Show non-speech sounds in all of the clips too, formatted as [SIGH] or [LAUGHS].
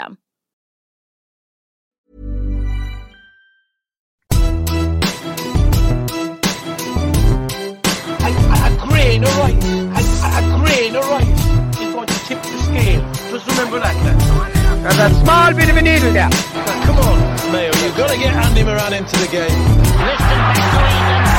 A, a grain of rice, a, a grain of rice is going to tip the scale. Just remember that, lads. There's a small bit of a needle there. Now, come on, Mayo, you've got to get Andy Moran into the game. Listen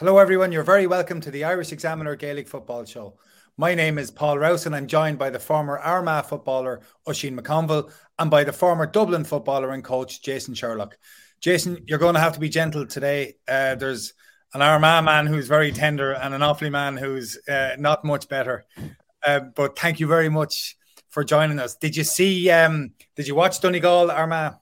Hello, everyone. You're very welcome to the Irish Examiner Gaelic Football Show. My name is Paul Rouse, and I'm joined by the former Armagh footballer Oisin McConville and by the former Dublin footballer and coach Jason Sherlock. Jason, you're going to have to be gentle today. Uh, there's an Armagh man who's very tender and an Offaly man who's uh, not much better. Uh, but thank you very much for joining us. Did you see? Um, did you watch Donegal Armagh?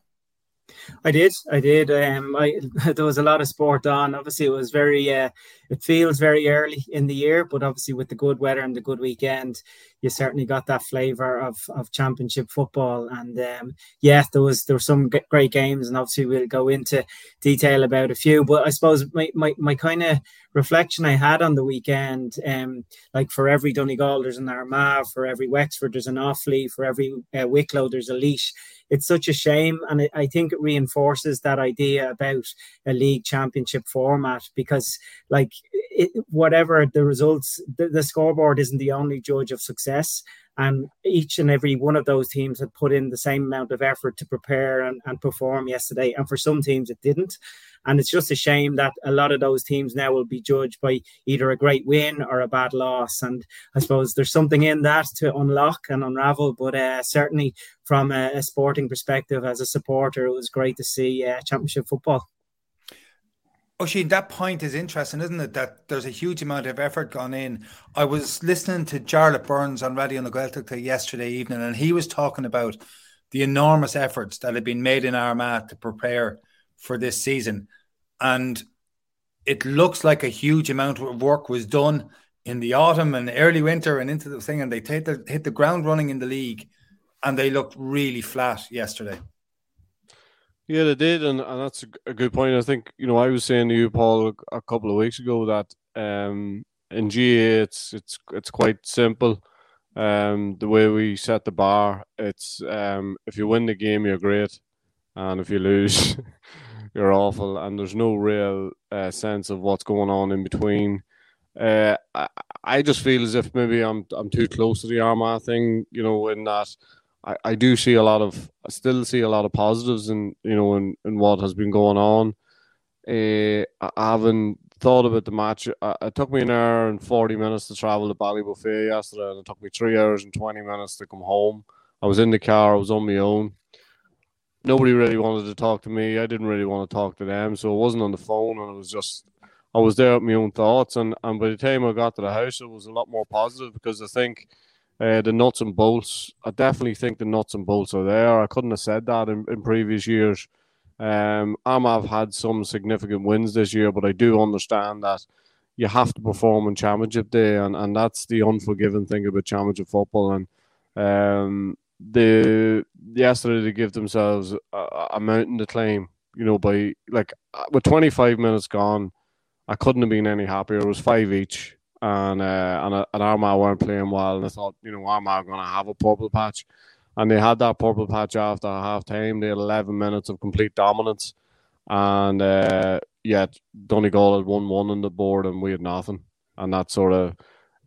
I did, I did. Um, I [LAUGHS] there was a lot of sport on. Obviously, it was very. Uh, it feels very early in the year, but obviously with the good weather and the good weekend, you certainly got that flavour of of championship football. And um, yeah, there was there were some g- great games, and obviously we'll go into detail about a few. But I suppose my my, my kind of reflection I had on the weekend, um, like for every Donegal there's an Armagh, for every Wexford there's an Offaly, for every uh, Wicklow there's a Laois it's such a shame and i think it reinforces that idea about a league championship format because like it, whatever the results the, the scoreboard isn't the only judge of success and each and every one of those teams had put in the same amount of effort to prepare and, and perform yesterday and for some teams it didn't and it's just a shame that a lot of those teams now will be judged by either a great win or a bad loss. And I suppose there's something in that to unlock and unravel. But uh, certainly, from a, a, sporting perspective, as a supporter, it was great to see uh, championship football. Oh, Oisin, that point is interesting, isn't it? That there's a huge amount of effort gone in. I was listening to Jarlath Burns on Radio na Gaeltachta yesterday evening, and he was talking about the enormous efforts that had been made in Armagh to prepare for this season. And it looks like a huge amount of work was done in the autumn and early winter and into the thing, and they hit the, hit the ground running in the league, and they looked really flat yesterday. Yeah, they did, and, and that's a, good point. I think you know I was saying to you, Paul, a couple of weeks ago that um, in GAA it's it's it's quite simple. Um, the way we set the bar, it's um, if you win the game, you're great, and if you lose, [LAUGHS] you're awful, and there's no real uh, sense of what's going on in between. Uh, I, I just feel as if maybe I'm I'm too close to the Armagh thing, you know, in that I, I do see a lot of I still see a lot of positives in you know in, in what has been going on. Uh, I haven't thought about the match. It took me an hour and forty minutes to travel to Ballybofey yesterday, and it took me three hours and twenty minutes to come home. I was in the car. I was on my own nobody really wanted to talk to me. I didn't really want to talk to them, so it wasn't on the phone, and it was just I was there with my own thoughts. And and by the time I got to the house, it was a lot more positive because I think. Uh, the nuts and bolts. I definitely think the nuts and bolts are there. I couldn't have said that in, in previous years. Um, have had some significant wins this year, but I do understand that you have to perform on Championship Day, and, and that's the unforgiving thing about Championship football. And um, the yesterday to give themselves a, a, mountain to claim. You know, by like uh, with 25 minutes gone, I couldn't have been any happier. It was five each, and uh, and, and Armagh weren't playing well, and I thought, you know, Armagh going to have a purple patch, and they had that purple patch after half time. They had 11 minutes of complete dominance, and uh, yet Donegal had won one on the board, and we had nothing, and that sort of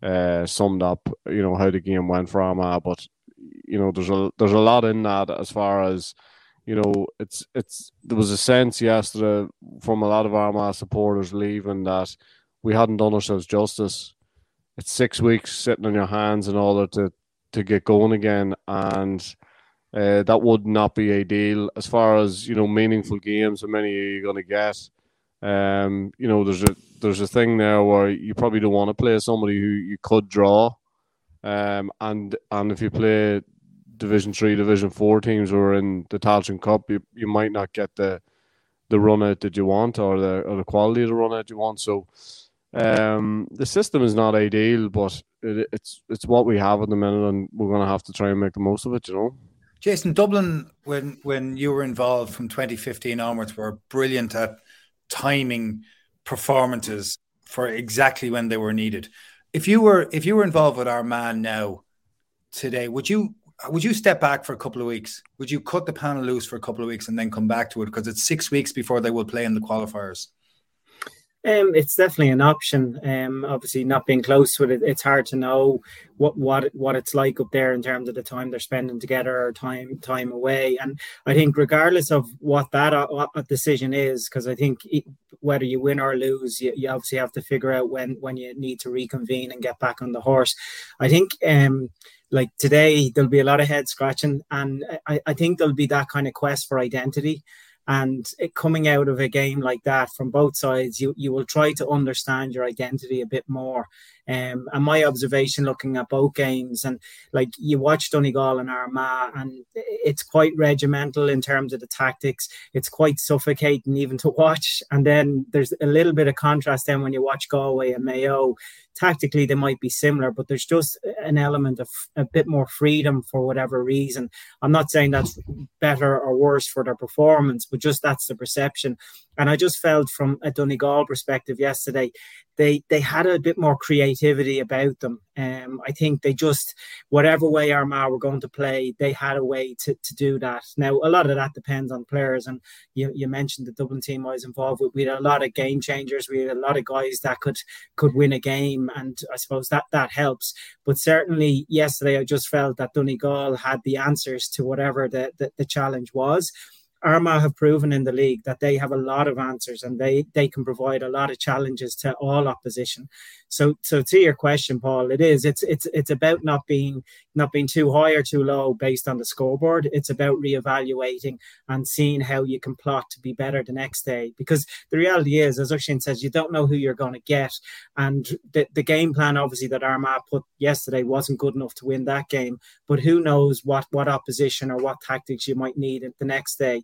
uh, summed up, you know, how the game went for Armagh. But you know, there's a there's a lot in that as far as you know, it's it's there was a sense yesterday from a lot of Armagh supporters leaving that we hadn't done ourselves justice. It's six weeks sitting on your hands in order to to get going again, and uh, that would not be ideal as far as you know meaningful games. How many are you going to get? Um, you know, there's a there's a thing there where you probably don't want to play somebody who you could draw, um, and and if you play Division Three, Division Four teams or in the Tailteann Cup, you, you might not get the the run out that you want or the or the quality of the run out you want. So um, the system is not ideal, but it, it's it's what we have at the minute, and we're going to have to try and make the most of it. You know. Jason, Dublin, when when you were involved from 2015 onwards, were brilliant at timing performances for exactly when they were needed. If you were if you were involved with Armagh now today, would you would you step back for a couple of weeks? Would you cut the panel loose for a couple of weeks and then come back to it because it's six weeks before they will play in the qualifiers? Um, it's definitely an option. Um, obviously, not being close with it, it's hard to know what what what it's like up there in terms of the time they're spending together or time time away. And I think, regardless of what that uh, decision is, because I think whether you win or lose, you, you obviously have to figure out when when you need to reconvene and get back on the horse. I think. Um, like today, there'll be a lot of head scratching, and I, I think there'll be that kind of quest for identity. And it, coming out of a game like that from both sides, you, you will try to understand your identity a bit more. Um, and my observation looking at both games, and like you watch Donegal and Armagh, and it's quite regimental in terms of the tactics. It's quite suffocating even to watch. And then there's a little bit of contrast then when you watch Galway and Mayo tactically they might be similar, but there's just an element of a bit more freedom for whatever reason. I'm not saying that's better or worse for their performance, but just that's the perception. And I just felt from a Donegal perspective yesterday, they they had a bit more creativity about them. Um, I think they just whatever way Armagh were going to play, they had a way to, to do that. Now a lot of that depends on players, and you, you mentioned the Dublin team I was involved with. We had a lot of game changers. We had a lot of guys that could could win a game, and I suppose that that helps. But certainly yesterday, I just felt that Donegal had the answers to whatever the, the, the challenge was. Armagh have proven in the league that they have a lot of answers and they they can provide a lot of challenges to all opposition. So so to your question, Paul, it is it's it's it's about not being not being too high or too low based on the scoreboard. It's about reevaluating and seeing how you can plot to be better the next day. Because the reality is, as Oisín says, you don't know who you're going to get, and the the game plan obviously that Armagh put yesterday wasn't good enough to win that game. But who knows what what opposition or what tactics you might need the next day.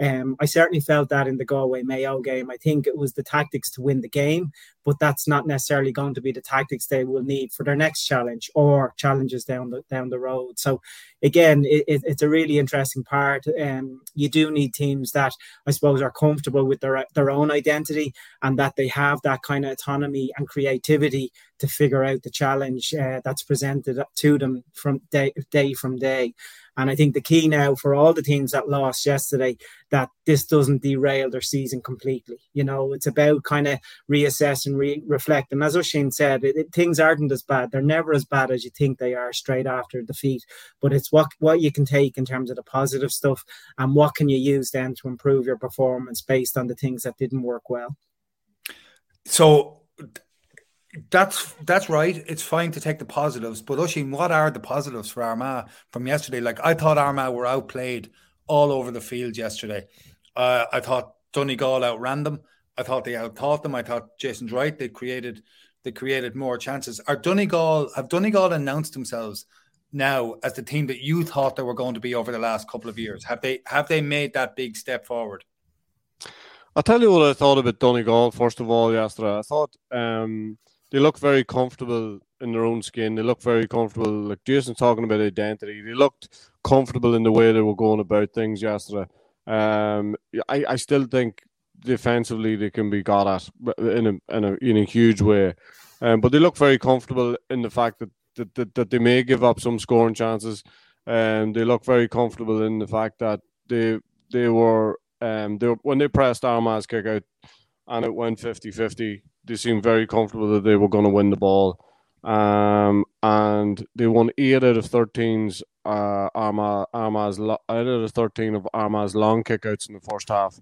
Um, I certainly felt that in the Galway Mayo game. I think it was the tactics to win the game, but that's not necessarily going to be the tactics they will need for their next challenge or challenges down the down the road. So again, it, it's a really interesting part. Um, you do need teams that I suppose are comfortable with their their own identity and that they have that kind of autonomy and creativity to figure out the challenge uh, that's presented to them from day day from day. And I think the key now for all the teams that lost yesterday, that this doesn't derail their season completely. You know, it's about kind of reassess and re- reflect. And as Oisín said, it, it, things aren't as bad. They're never as bad as you think they are straight after defeat. But it's what what you can take in terms of the positive stuff and what can you use then to improve your performance based on the things that didn't work well. So that's that's right. It's fine to take the positives, but Oisín, what are the positives for Armagh from yesterday? Like I thought Armagh were outplayed all over the field yesterday. Uh, I thought Donegal outran them. I thought they outthought them. I thought Jason's right. They created they created more chances. Are Donegal have Donegal announced themselves now as the team that you thought they were going to be over the last couple of years? Have they have they made that big step forward? I'll tell you what I thought about Donegal first of all yesterday. I thought um, they look very comfortable in their own skin. They look very comfortable. Like Jason's talking about identity, they looked comfortable in the way they were going about things yesterday. Um, I, I still think defensively they can be got at in a in a in a huge way, um, but they look very comfortable in the fact that that, that, that they may give up some scoring chances. And um, they look very comfortable in the fact that they they were um they were, when they pressed Armagh's kick out and it went 50-50 they seemed very comfortable that they were going to win the ball. Um, and they won eight out of 13's uh, Armagh, Armagh's, eight out of 13 of Armagh's long kickouts in the first half.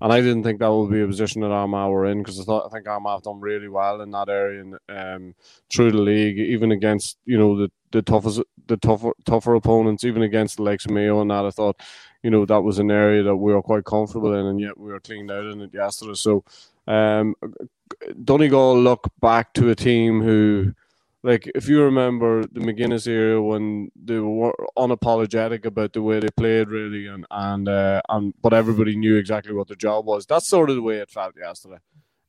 and I didn't think that would be a position that Armagh were in because I thought I think Armagh have done really well in that area and um, through the league, even against you know the the toughest the tougher tougher opponents, even against the likes of Mayo and that. I thought you know that was an area that we were quite comfortable in, and yet we were cleaned out in it yesterday. So um, Donegal look back to a team who like if you remember the McGuinness era when they were unapologetic about the way they played really and and uh, and but everybody knew exactly what the job was. That's sort of the way it felt yesterday.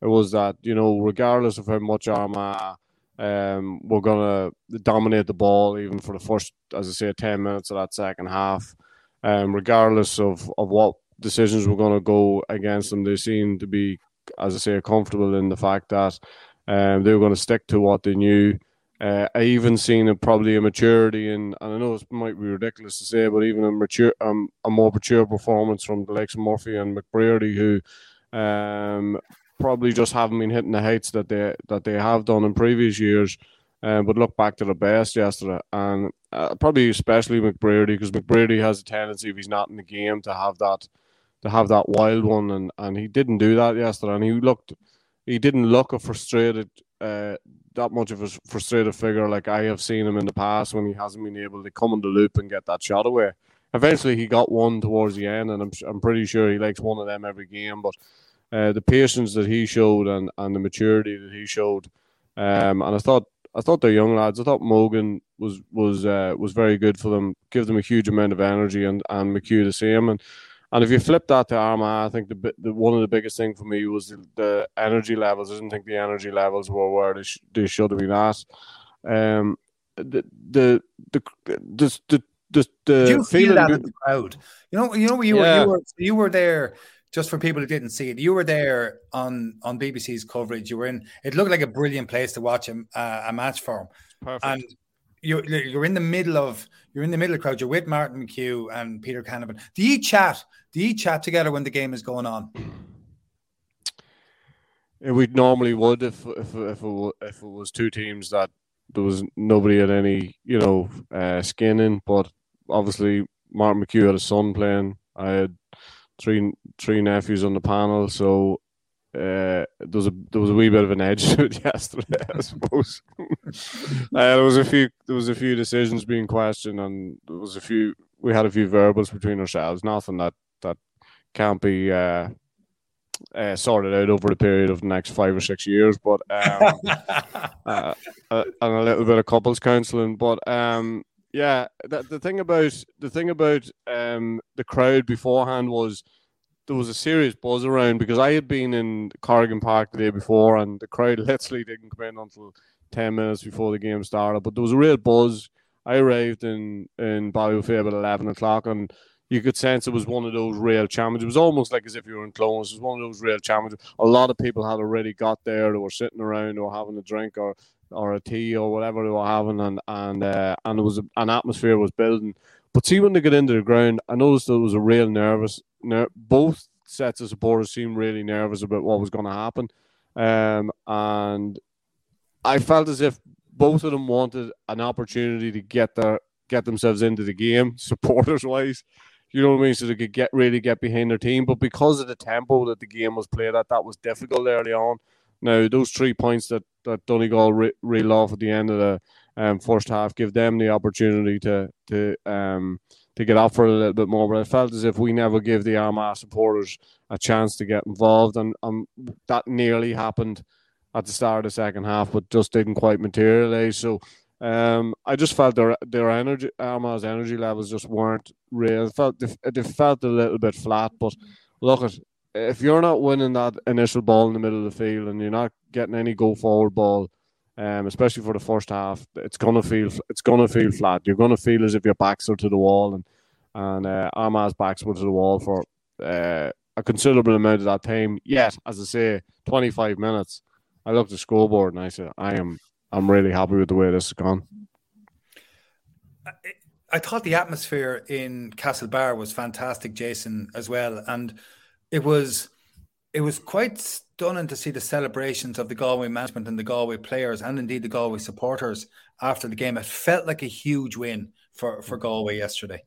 It was that you know regardless of how much Armagh um, we're gonna dominate the ball even for the first, as I say, ten minutes of that second half. Um, regardless of of what decisions we're gonna go against them, they seemed to be, as I say, comfortable in the fact that um, they were going to stick to what they knew. Uh, I even seen a, probably a maturity in, and I know it might be ridiculous to say, but even a mature, um, a more mature performance from the likes of Murphy and McBrearty, who um, probably just haven't been hitting the heights that they that they have done in previous years. Um, but look back to the best yesterday, and uh, probably especially McBrearty because McBrearty has a tendency if he's not in the game to have that to have that wild one, and, and he didn't do that yesterday, and he looked he didn't look a frustrated uh, that much of a frustrated figure like I have seen him in the past when he hasn't been able to come in the loop and get that shot away. Eventually, he got one towards the end, and I'm I'm pretty sure he likes one of them every game. But uh, the patience that he showed and, and the maturity that he showed, um, and I thought I thought they're young lads. I thought Mogan was was uh, was very good for them, give them a huge amount of energy, and and McHugh the same. And and if you flip that to Armagh, I think the, the one of the biggest thing for me was the, the energy levels. I didn't think the energy levels were where they, sh- they should have been at. Um, the the the the the, the, the you feel that in the crowd? You know, you know, you were you were you were there. Just for people who didn't see it, you were there on on BBC's coverage. You were in. It looked like a brilliant place to watch a, a match for. Perfect. And you're you're in the middle of you're in the middle of crowd. You're with Martin McHugh and Peter Canavan. Do you chat? Do you chat together when the game is going on? We normally would if if if it, if it was two teams that there was nobody had any you know uh, skin in, but obviously Martin McHugh had a son playing. I had three three nephews on the panel, so uh, there was a there was a wee bit of an edge [LAUGHS] to it yesterday, I suppose. uh, [LAUGHS] there was a few there was a few decisions being questioned, and there was a few we had a few verbals between ourselves. Nothing that that can't be uh, uh, sorted out over the period of the next five or six years, but um, uh, [LAUGHS] uh, and a little bit of couples counselling. But um, yeah, the, the thing about the thing about um, the crowd beforehand was there was a serious buzz around because I had been in Corrigan Park the day before and the crowd [LAUGHS] literally didn't come in until 10 minutes before the game started. But there was a real buzz. I arrived in, in Ballybofey about 11 o'clock and you could sense it was one of those real challenges. It was almost like as if you were in Clones. It was one of those real challenges. A lot of people had already got there. They were sitting around or having a drink or or a tea or whatever they were having, and and uh, and it was an atmosphere was building. But see, when they get into the ground, I noticed there was a real nervous. Ner- both sets of supporters seemed really nervous about what was going to happen, um, and I felt as if both of them wanted an opportunity to get their get themselves into the game, [LAUGHS] supporters wise. You know what I mean? So they could get really get behind their team. But because of the tempo that the game was played at, that was difficult early on. Now those three points that that Donegal re- reel off at the end of the um, first half give them the opportunity to to um, to get up for a little bit more. But I felt as if we never gave the Armagh supporters a chance to get involved, and um, that nearly happened at the start of the second half, but just didn't quite materialise. So um, I just felt their their energy, Armagh's energy levels just weren't real. It felt they, they felt a little bit flat. But look at if you're not winning that initial ball in the middle of the field and you're not getting any go forward ball um, especially for the first half, it's gonna feel it's gonna feel [CLEARS THROAT] flat. You're gonna feel as if your backs are to the wall, and and uh, Armagh's backs were to the wall for uh, a considerable amount of that time. Yet, as I say, 25 minutes. I looked at the scoreboard and I said, I am I'm really happy with the way this has gone. I thought the atmosphere in Castlebar was fantastic, Jason, as well, and it was it was quite stunning to see the celebrations of the Galway management and the Galway players, and indeed the Galway supporters after the game. It felt like a huge win for for Galway yesterday.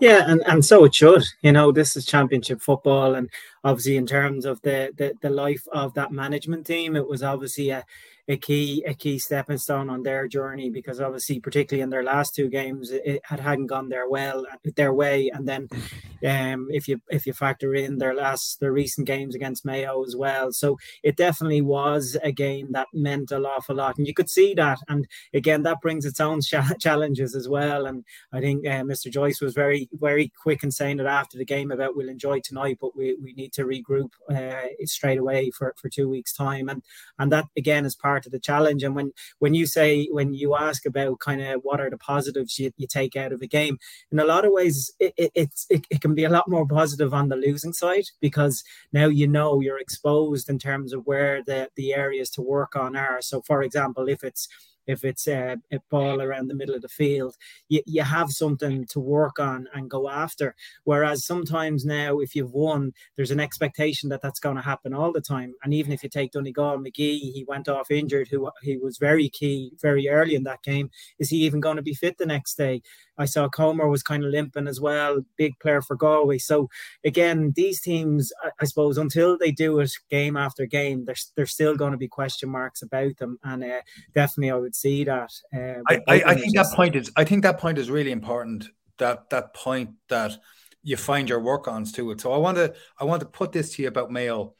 Yeah, and, and so it should. You know, this is championship football, and obviously in terms of the, the the life of that management team, it was obviously a a key a key stepping stone on their journey because obviously particularly in their last two games it had hadn't gone their well their way. And then [LAUGHS] um if you if you factor in their last their recent games against Mayo as well. So it definitely was a game that meant a awful lot. And you could see that. And again that brings its own [LAUGHS] challenges as well. And I think uh, Mr Joyce was very very quick in saying it after the game about we'll enjoy tonight but we, we need to regroup uh, straight away for for two weeks time. And and that again is part part of the challenge. And when when you say when you ask about kind of what are the positives you, you take out of a game, in a lot of ways it, it, it's it, it can be a lot more positive on the losing side because now you know you're exposed in terms of where the the areas to work on are. So for example, if it's if it's a, a, ball around the middle of the field, you, you have something to work on and go after. Whereas sometimes now, if you've won, there's an expectation that that's going to happen all the time. And even if you take Donegal McGee, he went off injured, who he was very key very early in that game. Is he even going to be fit the next day? I saw Comer was kind of limping as well, big player for Galway. So again, these teams, I, I suppose, until they do it game after game, there's there's still going to be question marks about them, and uh, definitely I would see that. Uh, I, I, I think that point is I think that point is really important. That that point that you find your work ons to it. So I want to I want to put this to you about Mayo.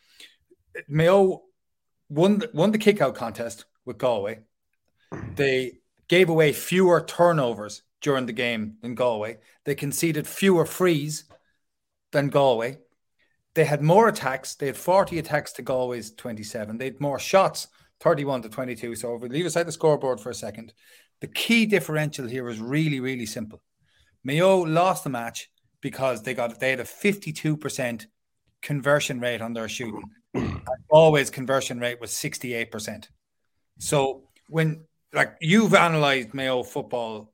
Mayo won won the kick out contest with Galway. They gave away fewer turnovers during the game than Galway. They conceded fewer frees than Galway. They had more attacks. They had 40 attacks to Galway's 27. They had more shots, 31 to 22. So if we leave aside the scoreboard for a second, the key differential here is really, really simple. Mayo lost the match because they got they had a 52% conversion rate on their shooting. Always conversion rate was 68%. So when like you've analyzed Mayo football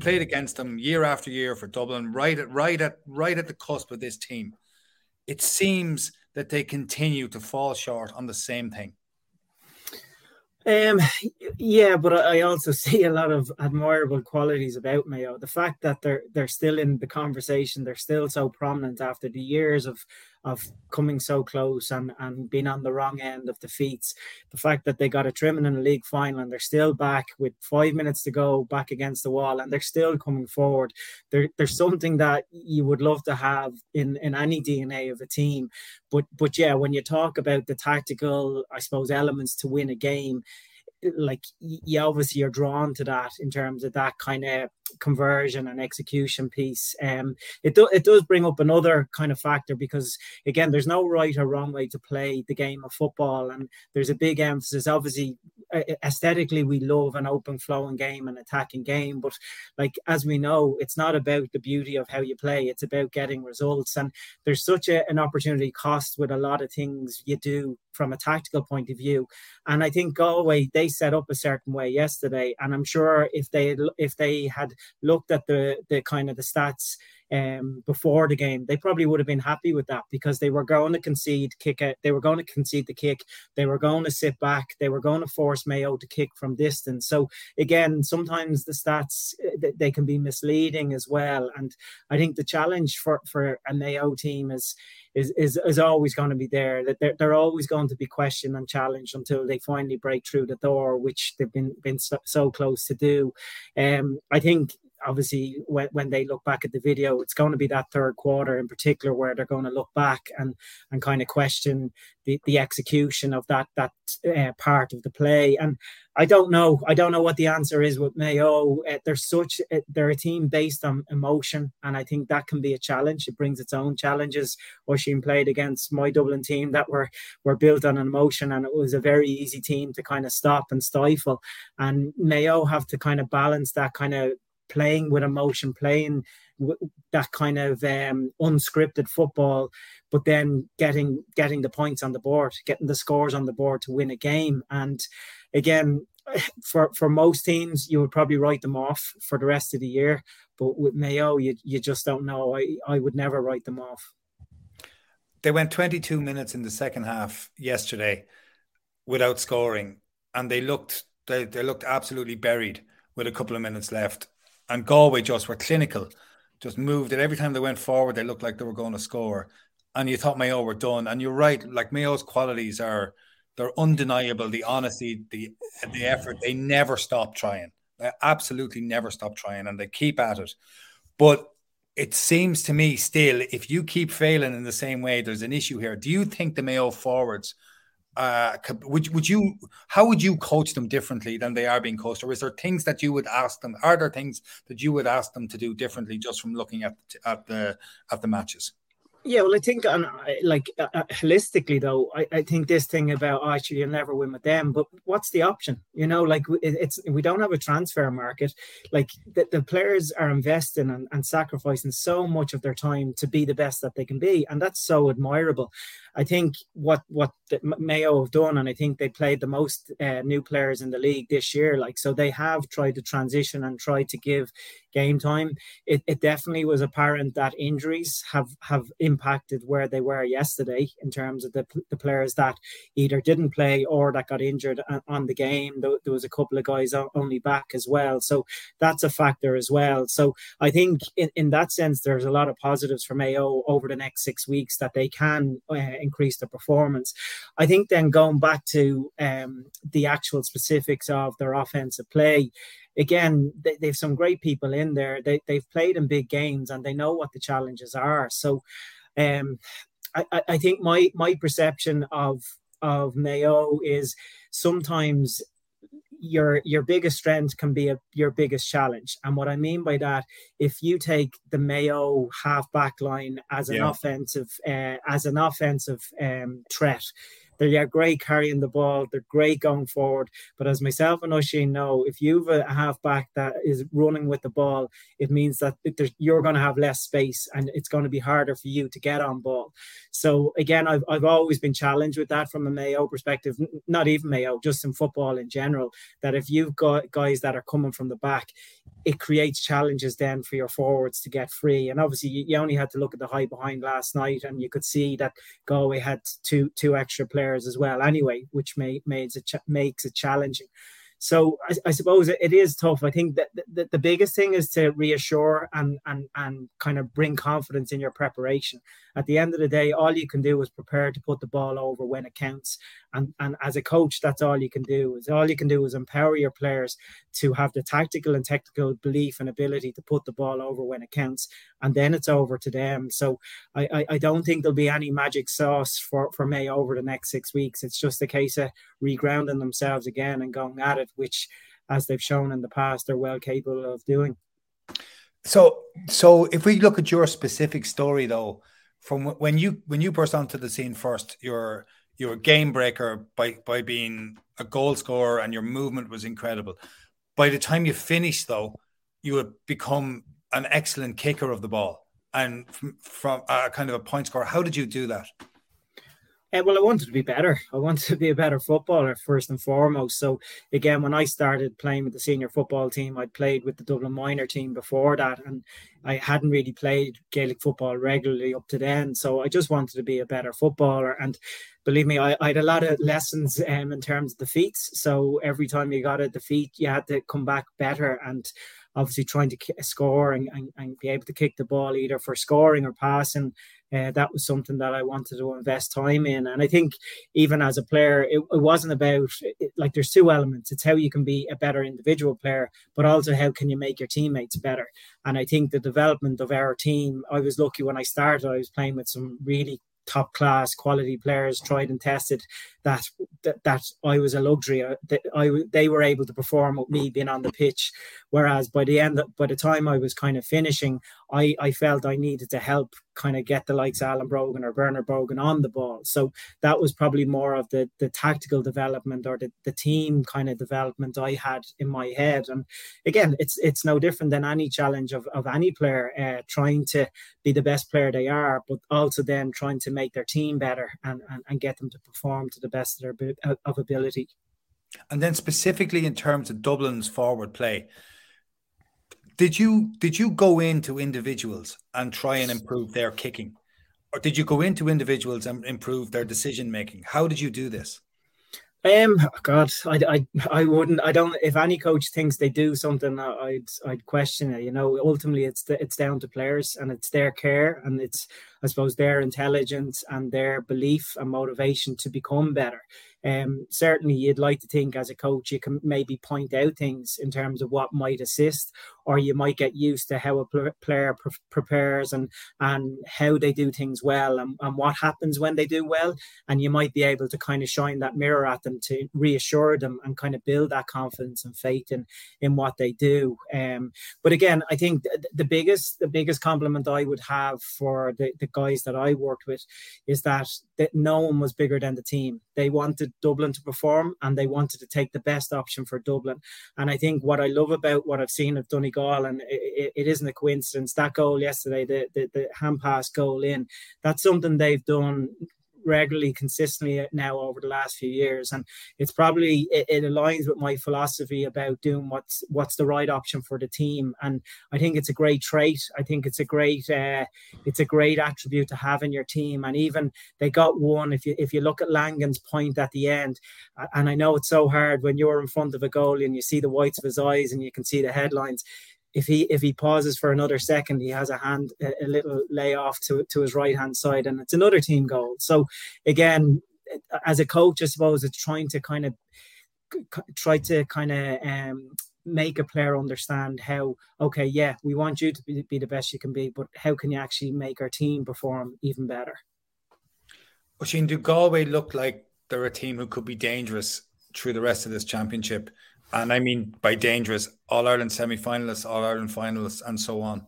played against them year after year for Dublin, right at right at right at the cusp of this team. It seems that they continue to fall short on the same thing. Um, yeah, but I also [LAUGHS] see a lot of admirable qualities about Mayo. The fact that they're they're still in the conversation, they're still so prominent after the years of of coming so close and, and being on the wrong end of defeats. The fact that they got a trimming in the league final and they're still back with five minutes to go back against the wall and they're still coming forward. There, there's something that you would love to have in, in any DNA of a team. But but yeah, when you talk about the tactical, I suppose, elements to win a game, like you obviously are drawn to that in terms of that kind of conversion and execution piece. Um, it do, it does bring up another kind of factor because again, there's no right or wrong way to play the game of football, and there's a big emphasis. Obviously, aesthetically, we love an open flowing game and attacking game, but like as we know, it's not about the beauty of how you play; it's about getting results. And there's such a, an opportunity cost with a lot of things you do from a tactical point of view. And I think Galway they set up a certain way yesterday, and I'm sure if they if they had looked at the the kind of the stats um, before the game, they probably would have been happy with that because they were going to concede kick it. They were going to concede the kick. They were going to sit back. They were going to force Mayo to kick from distance. So again, sometimes the stats eh, they can be misleading as well. And I think the challenge for for a Mayo team is is is, is always going to be there. That they're, they're always going to be questioned and challenged until they finally break through the door, which they've been been so, so close to do. Um, I think obviously when, when they look back at the video it's going to be that third quarter in particular where they're going to look back and and kind of question the, the execution of that that uh, part of the play. And I don't know I don't know what the answer is with Mayo. Uh, they're such uh, they're a team based on emotion and I think that can be a challenge. It brings its own challenges. Oisín played against my Dublin team that were were built on an emotion and it was a very easy team to kind of stop and stifle. And Mayo have to kind of balance that kind of playing with emotion, playing that kind of um, unscripted football, but then getting getting the points on the board, getting the scores on the board to win a game. And again, [SIGHS] for for most teams, you would probably write them off for the rest of the year. But with Mayo, you you just don't know. I I would never write them off. They went 22 minutes in the second half yesterday without scoring, and they looked they, they looked absolutely buried with a couple of minutes left and Galway just were clinical just moved it. Every time they went forward, they looked like they were going to score. And you thought Mayo were done. And you're right, like Mayo's qualities are they're undeniable. The honesty, the the effort, they never stop trying. They absolutely never stop trying and they keep at it. But it seems to me still, if you keep failing in the same way, there's an issue here. Do you think the Mayo forwards uh, would would you how would you coach them differently than they are being coached, or is there things that you would ask them? Are there things that you would ask them to do differently just from looking at at the at the matches? Yeah, well, I think, um, like uh, uh, holistically, though, I, I think this thing about oh, actually you'll never win with them, but what's the option? You know, like it, it's we don't have a transfer market. Like the, the players are investing and, and sacrificing so much of their time to be the best that they can be, and that's so admirable. I think what what Mayo have done, and I think they played the most uh, new players in the league this year. Like so, they have tried to transition and tried to give game time. It, it definitely was apparent that injuries have have impacted where they were yesterday in terms of the, the players that either didn't play or that got injured on the game. There was a couple of guys only back as well, so that's a factor as well. So I think in, in that sense, there's a lot of positives for Mayo over the next six weeks that they can. Uh, increase their performance. I think then going back to um, the actual specifics of their offensive play, again, they, they've some great people in there. They, they've played in big games and they know what the challenges are. So um, I, I think my my perception of of Mayo is sometimes your your biggest strength can be a, your biggest challenge. And what I mean by that, if you take the Mayo half back line as an yeah. offensive uh, as an offensive um, threat, they're great carrying the ball. They're great going forward. But as myself and Oisín know, if you've a halfback that is running with the ball, it means that you're going to have less space and it's going to be harder for you to get on ball. So again, I've, I've always been challenged with that from a Mayo perspective, not even Mayo, just in football in general, that if you've got guys that are coming from the back, it creates challenges then for your forwards to get free. And obviously, you only had to look at the high behind last night, and you could see that Galway had two two extra players as well. Anyway, which made, makes it makes it challenging. So I, I suppose it is tough. I think that the, the biggest thing is to reassure and and and kind of bring confidence in your preparation. At the end of the day, all you can do is prepare to put the ball over when it counts. And and as a coach, that's all you can do. Is all you can do is empower your players to have the tactical and technical belief and ability to put the ball over when it counts, and then it's over to them. So I I, I don't think there'll be any magic sauce for for Mayo over the next six weeks. It's just a case of regrounding themselves again and going at it, which, as they've shown in the past, they're well capable of doing. So, so if we look at your specific story, though, from when you when you burst onto the scene first, you're you're a game breaker by by being a goal scorer, and your movement was incredible. By the time you finished, though, you had become an excellent kicker of the ball and from, from a kind of a point scorer. How did you do that? Uh, well, I wanted to be better. I wanted to be a better footballer first and foremost. So again, when I started playing with the senior football team, I'd played with the Dublin minor team before that, and I hadn't really played Gaelic football regularly up to then. So I just wanted to be a better footballer. And believe me, I, I had a lot of lessons um, in terms of defeats. So every time you got a defeat, you had to come back better and obviously trying to score and, and, and, be able to kick the ball either for scoring or passing uh, that was something that I wanted to invest time in. And I think even as a player, it, it wasn't about it, like there's two elements. It's how you can be a better individual player, but also how can you make your teammates better. And I think the development of our team, I was lucky when I started, I was playing with some really top class quality players tried and tested that that, that I was a luxury uh, that I they were able to perform with me being on the pitch. Whereas by the end by the time I was kind of finishing I I felt I needed to help kind of get the likes of Alan Brogan or Bernard Brogan on the ball. So that was probably more of the the tactical development or the, the team kind of development I had in my head. And again it's it's no different than any challenge of, of any player uh, trying to be the best player they are but also then trying to make their team better and, and, and get them to perform to the best of their uh, of ability. And then specifically in terms of Dublin's forward play, did you did you go into individuals and try and improve their kicking, or did you go into individuals and improve their decision making? How did you do this? Um, God, I, I, I wouldn't. I don't. If any coach thinks they do something, I'd, I'd question it. You know, ultimately, it's the, it's down to players and it's their care and it's, I suppose, their intelligence and their belief and motivation to become better. Um, certainly, you'd like to think as a coach you can maybe point out things in terms of what might assist, or you might get used to how a player pre- prepares and and how they do things well and, and what happens when they do well, and you might be able to kind of shine that mirror at them to reassure them and kind of build that confidence and faith in in what they do. Um, but again, I think th- the biggest the biggest compliment I would have for the, the guys that I worked with is that that no one was bigger than the team. They wanted Dublin to perform and they wanted to take the best option for Dublin. And I think what I love about what I've seen of Donegal, and it, it isn't a coincidence, that goal yesterday, the, the, the hand pass goal in, that's something they've done regularly, consistently now over the last few years, and it's probably it, it, aligns with my philosophy about doing what's what's the right option for the team. And I think it's a great trait. I think it's a great uh, it's a great attribute to have in your team. And even they got one. If you if you look at Langan's point at the end, and I know it's so hard when you're in front of a goalie and you see the whites of his eyes and you can see the headlines if he if he pauses for another second, he has a hand a, a little layoff to to his right hand side, and it's another team goal. So again, as a coach, I suppose it's trying to kind of try to kind of um, make a player understand how okay, yeah, we want you to be, be the best you can be, but how can you actually make our team perform even better? Oisín, do Galway look like they're a team who could be dangerous through the rest of this championship? And I mean by dangerous, All Ireland semi finalists, All Ireland finalists, and so on.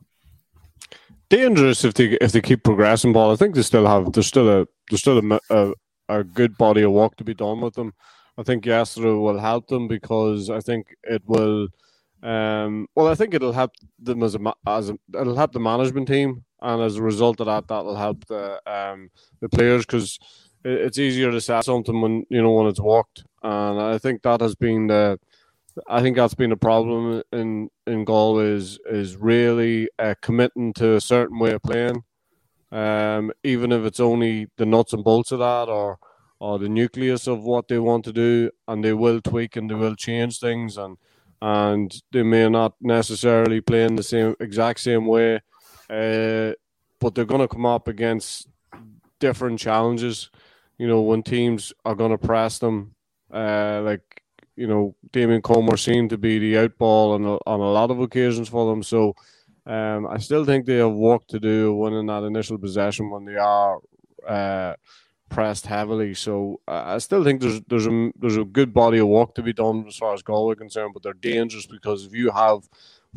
Dangerous if they if they keep progressing, Paul. I think they still have there's still a there's still a, a, a good body of work to be done with them. I think yesterday will help them because I think it will. Um, well, I think it'll help them as a as a, it'll help the management team, and as a result of that, that will help the um, the players because it's easier to say something when you know when it's walked, and I think that has been the I think that's been a problem in in Galway is is really uh, committing to a certain way of playing, um, even if it's only the nuts and bolts of that or or the nucleus of what they want to do, and they will tweak and they will change things, and and they may not necessarily play in the same exact same way, uh, but they're going to come up against different challenges. You know, when teams are going to press them, uh, like you know, Damien Comer seemed to be the outball on a, on a lot of occasions for them. So um, I still think they have work to do winning that initial possession when they are uh, pressed heavily. So I still think there's there's a there's a good body of work to be done as far as Galway concerned. But they're dangerous because if you have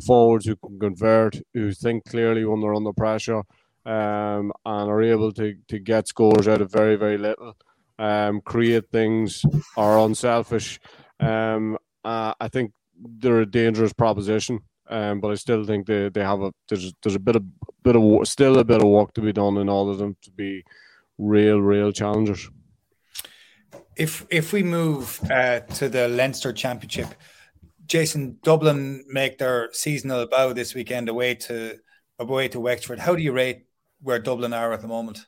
forwards who can convert, who think clearly when they're under pressure, um, and are able to to get scores out of very very little. Um, create things, are unselfish, um, uh, I think they're a dangerous proposition. Um, but I still think they, they have a there's there's a bit of bit of still a bit of work to be done in all of them to be real real challengers. If if we move uh, to the Leinster Championship, Jason Dublin make their seasonal bow this weekend away to away to Wexford. How do you rate where Dublin are at the moment?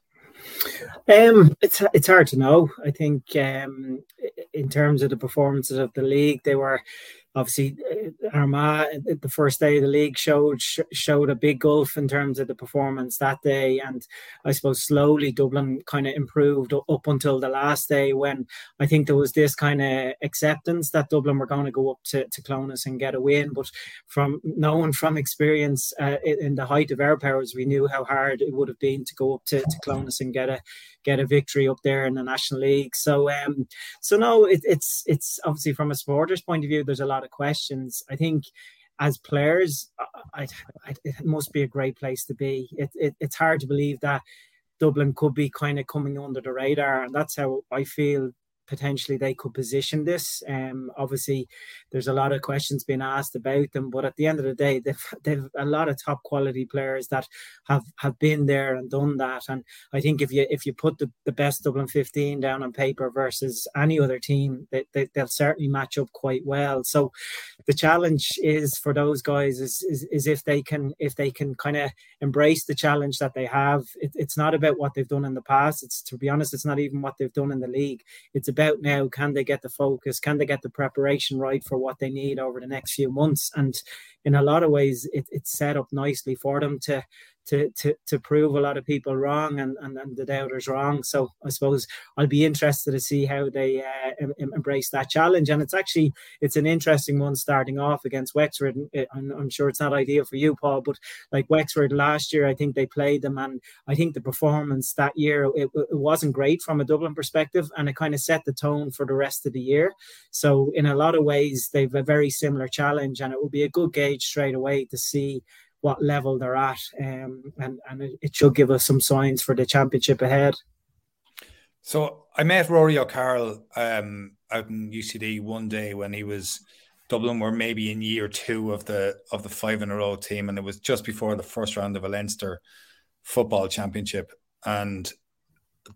Um, it's it's hard to know. I think um, in terms of the performances of the league, they were obviously uh, Armagh the first day of the league showed showed a big gulf in terms of the performance that day. And I suppose slowly Dublin kind of improved up until the last day when I think there was this kind of acceptance that Dublin were going to go up to, to Clones and get a win. But from knowing from experience uh, in the height of our powers we knew how hard it would have been to go up to, to Clones and get a get a victory up there in the National League so um so no it, it's it's obviously from a supporter's point of view there's a lot of questions. I think as players, I, I, it must be a great place to be. It, it, it's hard to believe that Dublin could be kind of coming under the radar, and that's how I feel potentially they could position this. Um, obviously, there's a lot of questions being asked about them, but at the end of the day, they've they've a lot of top quality players that have have been there and done that. And I think if you if you put the, the best Dublin 15 down on paper versus any other team, they, they, they'll certainly match up quite well. So the challenge is for those guys is is, is if they can if they can kind of embrace the challenge that they have. It, it's not about what they've done in the past. It's to be honest, it's not even what they've done in the league. It's about now can they get the focus, can they get the preparation right for what they need over the next few months? And in a lot of ways, it, it's set up nicely for them to to to to prove a lot of people wrong and, and, and the doubters wrong. So I suppose I'll be interested to see how they uh, em- embrace that challenge. And it's actually it's an interesting one starting off against Wexford. I'm, I'm, sure it's not ideal for you, Paul, but like Wexford last year, I think they played them, and I think the performance that year it, it wasn't great from a Dublin perspective, and it kind of set the tone for the rest of the year. So in a lot of ways, they've a very similar challenge, and it will be a good gauge straight away to see what level they're at, um, and and it should give us some signs for the championship ahead. So I met Rory O'Carroll um, out in UCD one day when he was Dublin were maybe in year two of the of the five in a row team, and it was just before the first round of a Leinster football championship, and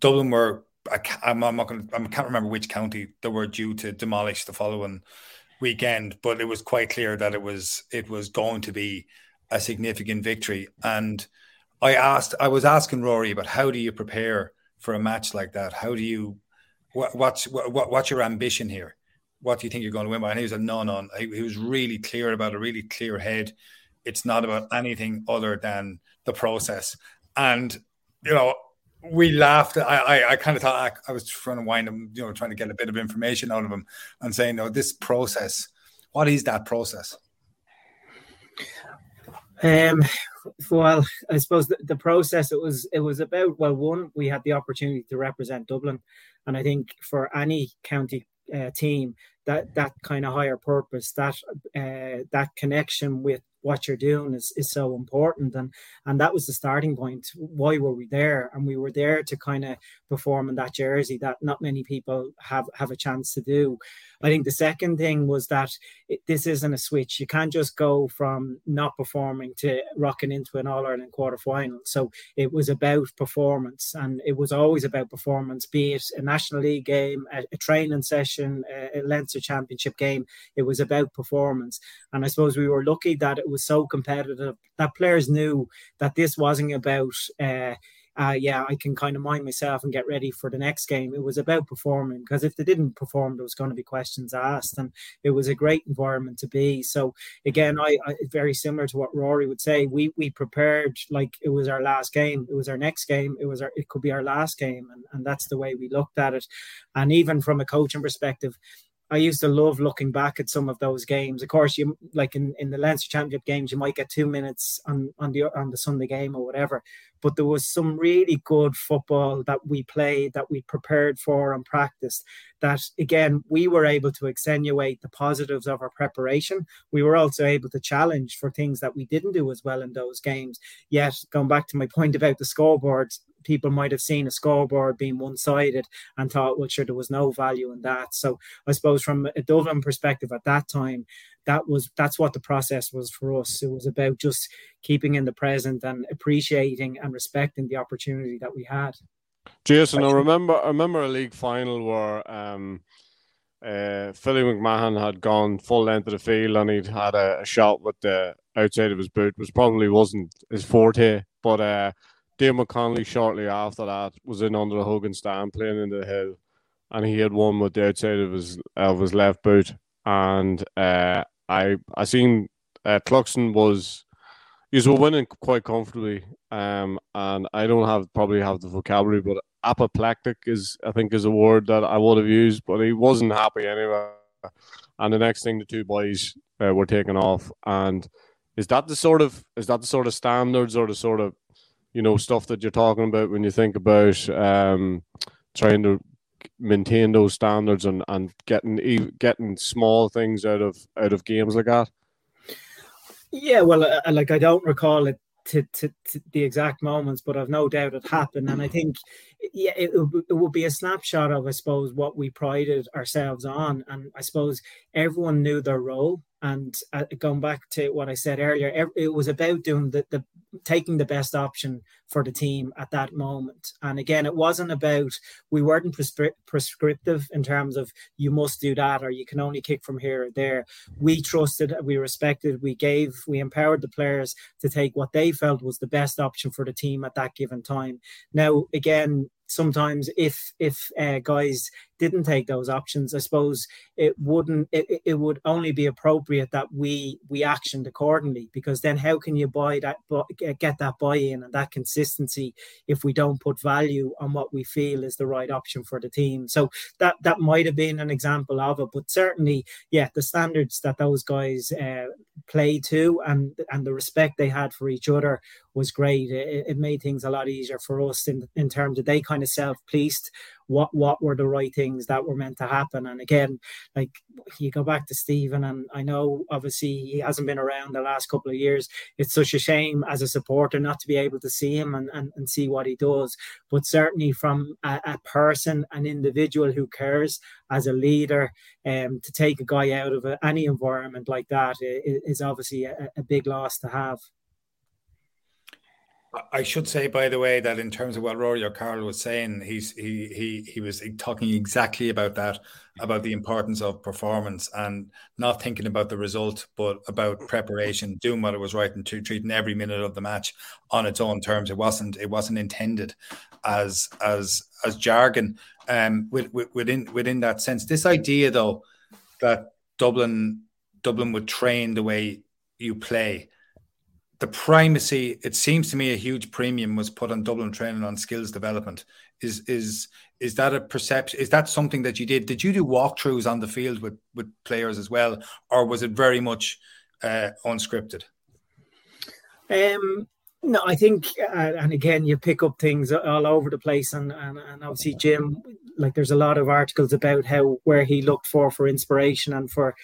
Dublin were I can't, I'm, I'm not going I can't remember which county they were due to demolish the following weekend, but it was quite clear that it was it was going to be a significant victory. And I asked, I was asking Rory about how do you prepare for a match like that? How do you, what, what's what, what's your ambition here? What do you think you're going to win by? And he was a no, no. He, he was really clear about a really clear head. It's not about anything other than the process. And you know, we laughed. I, I, I kind of thought I, I, was trying to wind him, you know, trying to get a bit of information out of him and saying, no, this process, what is that process? Um, well, I suppose the, the, process it was it was about well, one we had the opportunity to represent Dublin, and I think for any county uh, team that that kind of higher purpose, that uh, that connection with what you're doing is, is so important. And and that was the starting point. Why were we there? And we were there to kind of perform in that jersey that not many people have have a chance to do. I think the second thing was that it, this isn't a switch. You can't just go from not performing to rocking into an all-ireland quarter final so it was about performance and it was always about performance be it a national league game a, a training session a, a leinster championship game. It was about performance. And i suppose we were lucky that it was was so competitive that players knew that this wasn't about uh, uh, yeah, I can kind of mind myself and get ready for the next game. It was about performing because if they didn't perform, there was going to be questions asked, and it was a great environment to be. So again, I, I very similar to what Rory would say. We we prepared like it was our last game. It was our next game. It was our it could be our last game, and and that's the way we looked at it. And even from a coaching perspective, I used to love looking back at some of those games. Of course, you like in, in the Leinster Championship games, you might get two minutes on on the on the Sunday game or whatever. But there was some really good football that we played, that we prepared for and practiced. That again, we were able to accentuate the positives of our preparation. We were also able to challenge for things that we didn't do as well in those games. Yet, going back to my point about the scoreboards, people might have seen a scoreboard being one sided and thought, well, sure, there was no value in that. So I suppose from a Dublin perspective at that time, that was that's what the process was for us. It was about just keeping in the present and appreciating and respecting the opportunity that we had. Jason, I remember I remember a league final where um, uh, Philly McMahon had gone full length of the field and he'd had a, a, shot with the outside of his boot, which probably wasn't his forte, but uh, Diarmuid Connolly shortly after that was in under the Hogan stand playing in the hill, and he had one with the outside of his of his left boot. And uh, I I seen uh, Cluxton was he was winning quite comfortably. Um, and I don't have probably have the vocabulary, but apoplectic is I think is a word that I would have used, but he wasn't happy anyway. And the next thing, the two boys uh, were taken off, and is that the sort of is that the sort of standards or the sort of you know stuff that you're talking about when you think about um, trying to maintain those standards and, and getting getting small things out of out of games like that? Yeah, well, uh, like I don't recall it to, to, to, the exact moments, but I've no doubt it happened. And I think, yeah, it, it would be a snapshot of, I suppose, what we prided ourselves on. And I suppose everyone knew their role. And uh, going back to what I said earlier, it was about doing the, the taking the best option for the team at that moment. And again, it wasn't about we weren't prescri- prescriptive in terms of you must do that or you can only kick from here or there. We trusted, we respected, we gave, we empowered the players to take what they felt was the best option for the team at that given time. Now, again, sometimes if if uh, guys didn't take those options, I suppose it wouldn't. It, it would only be appropriate that we we actioned accordingly. Because then, how can you buy that get that buy-in and that consistency if we don't put value on what we feel is the right option for the team? So that that might have been an example of it. But certainly, yeah, the standards that those guys uh, played to and and the respect they had for each other was great. It, it made things a lot easier for us in in terms of they kind of self-policed what what were the right things that were meant to happen. And again, like you go back to Stephen, and I know obviously he hasn't been around the last couple of years. It's such a shame as a supporter not to be able to see him and, and, and see what he does. But certainly from a, a person, an individual who cares as a leader, um, to take a guy out of a, any environment like that is obviously a, a big loss to have. I should say, by the way, that in terms of what Rory O'Carroll was saying, he's he he he was talking exactly about that, about the importance of performance and not thinking about the result, but about preparation, doing what it was right, and to treating every minute of the match on its own terms. It wasn't it wasn't intended as as as jargon. Um, with, with, within within that sense, this idea though that Dublin Dublin would train the way you play the primacy, it seems to me, a huge premium was put on Dublin training on skills development. Is is is that a perception? Is that something that you did? Did you do walkthroughs on the field with with players as well, or was it very much uh, unscripted? Um, no, I think, uh, and again, you pick up things all over the place, and, and and obviously Jim, like there's a lot of articles about how where he looked for for inspiration and for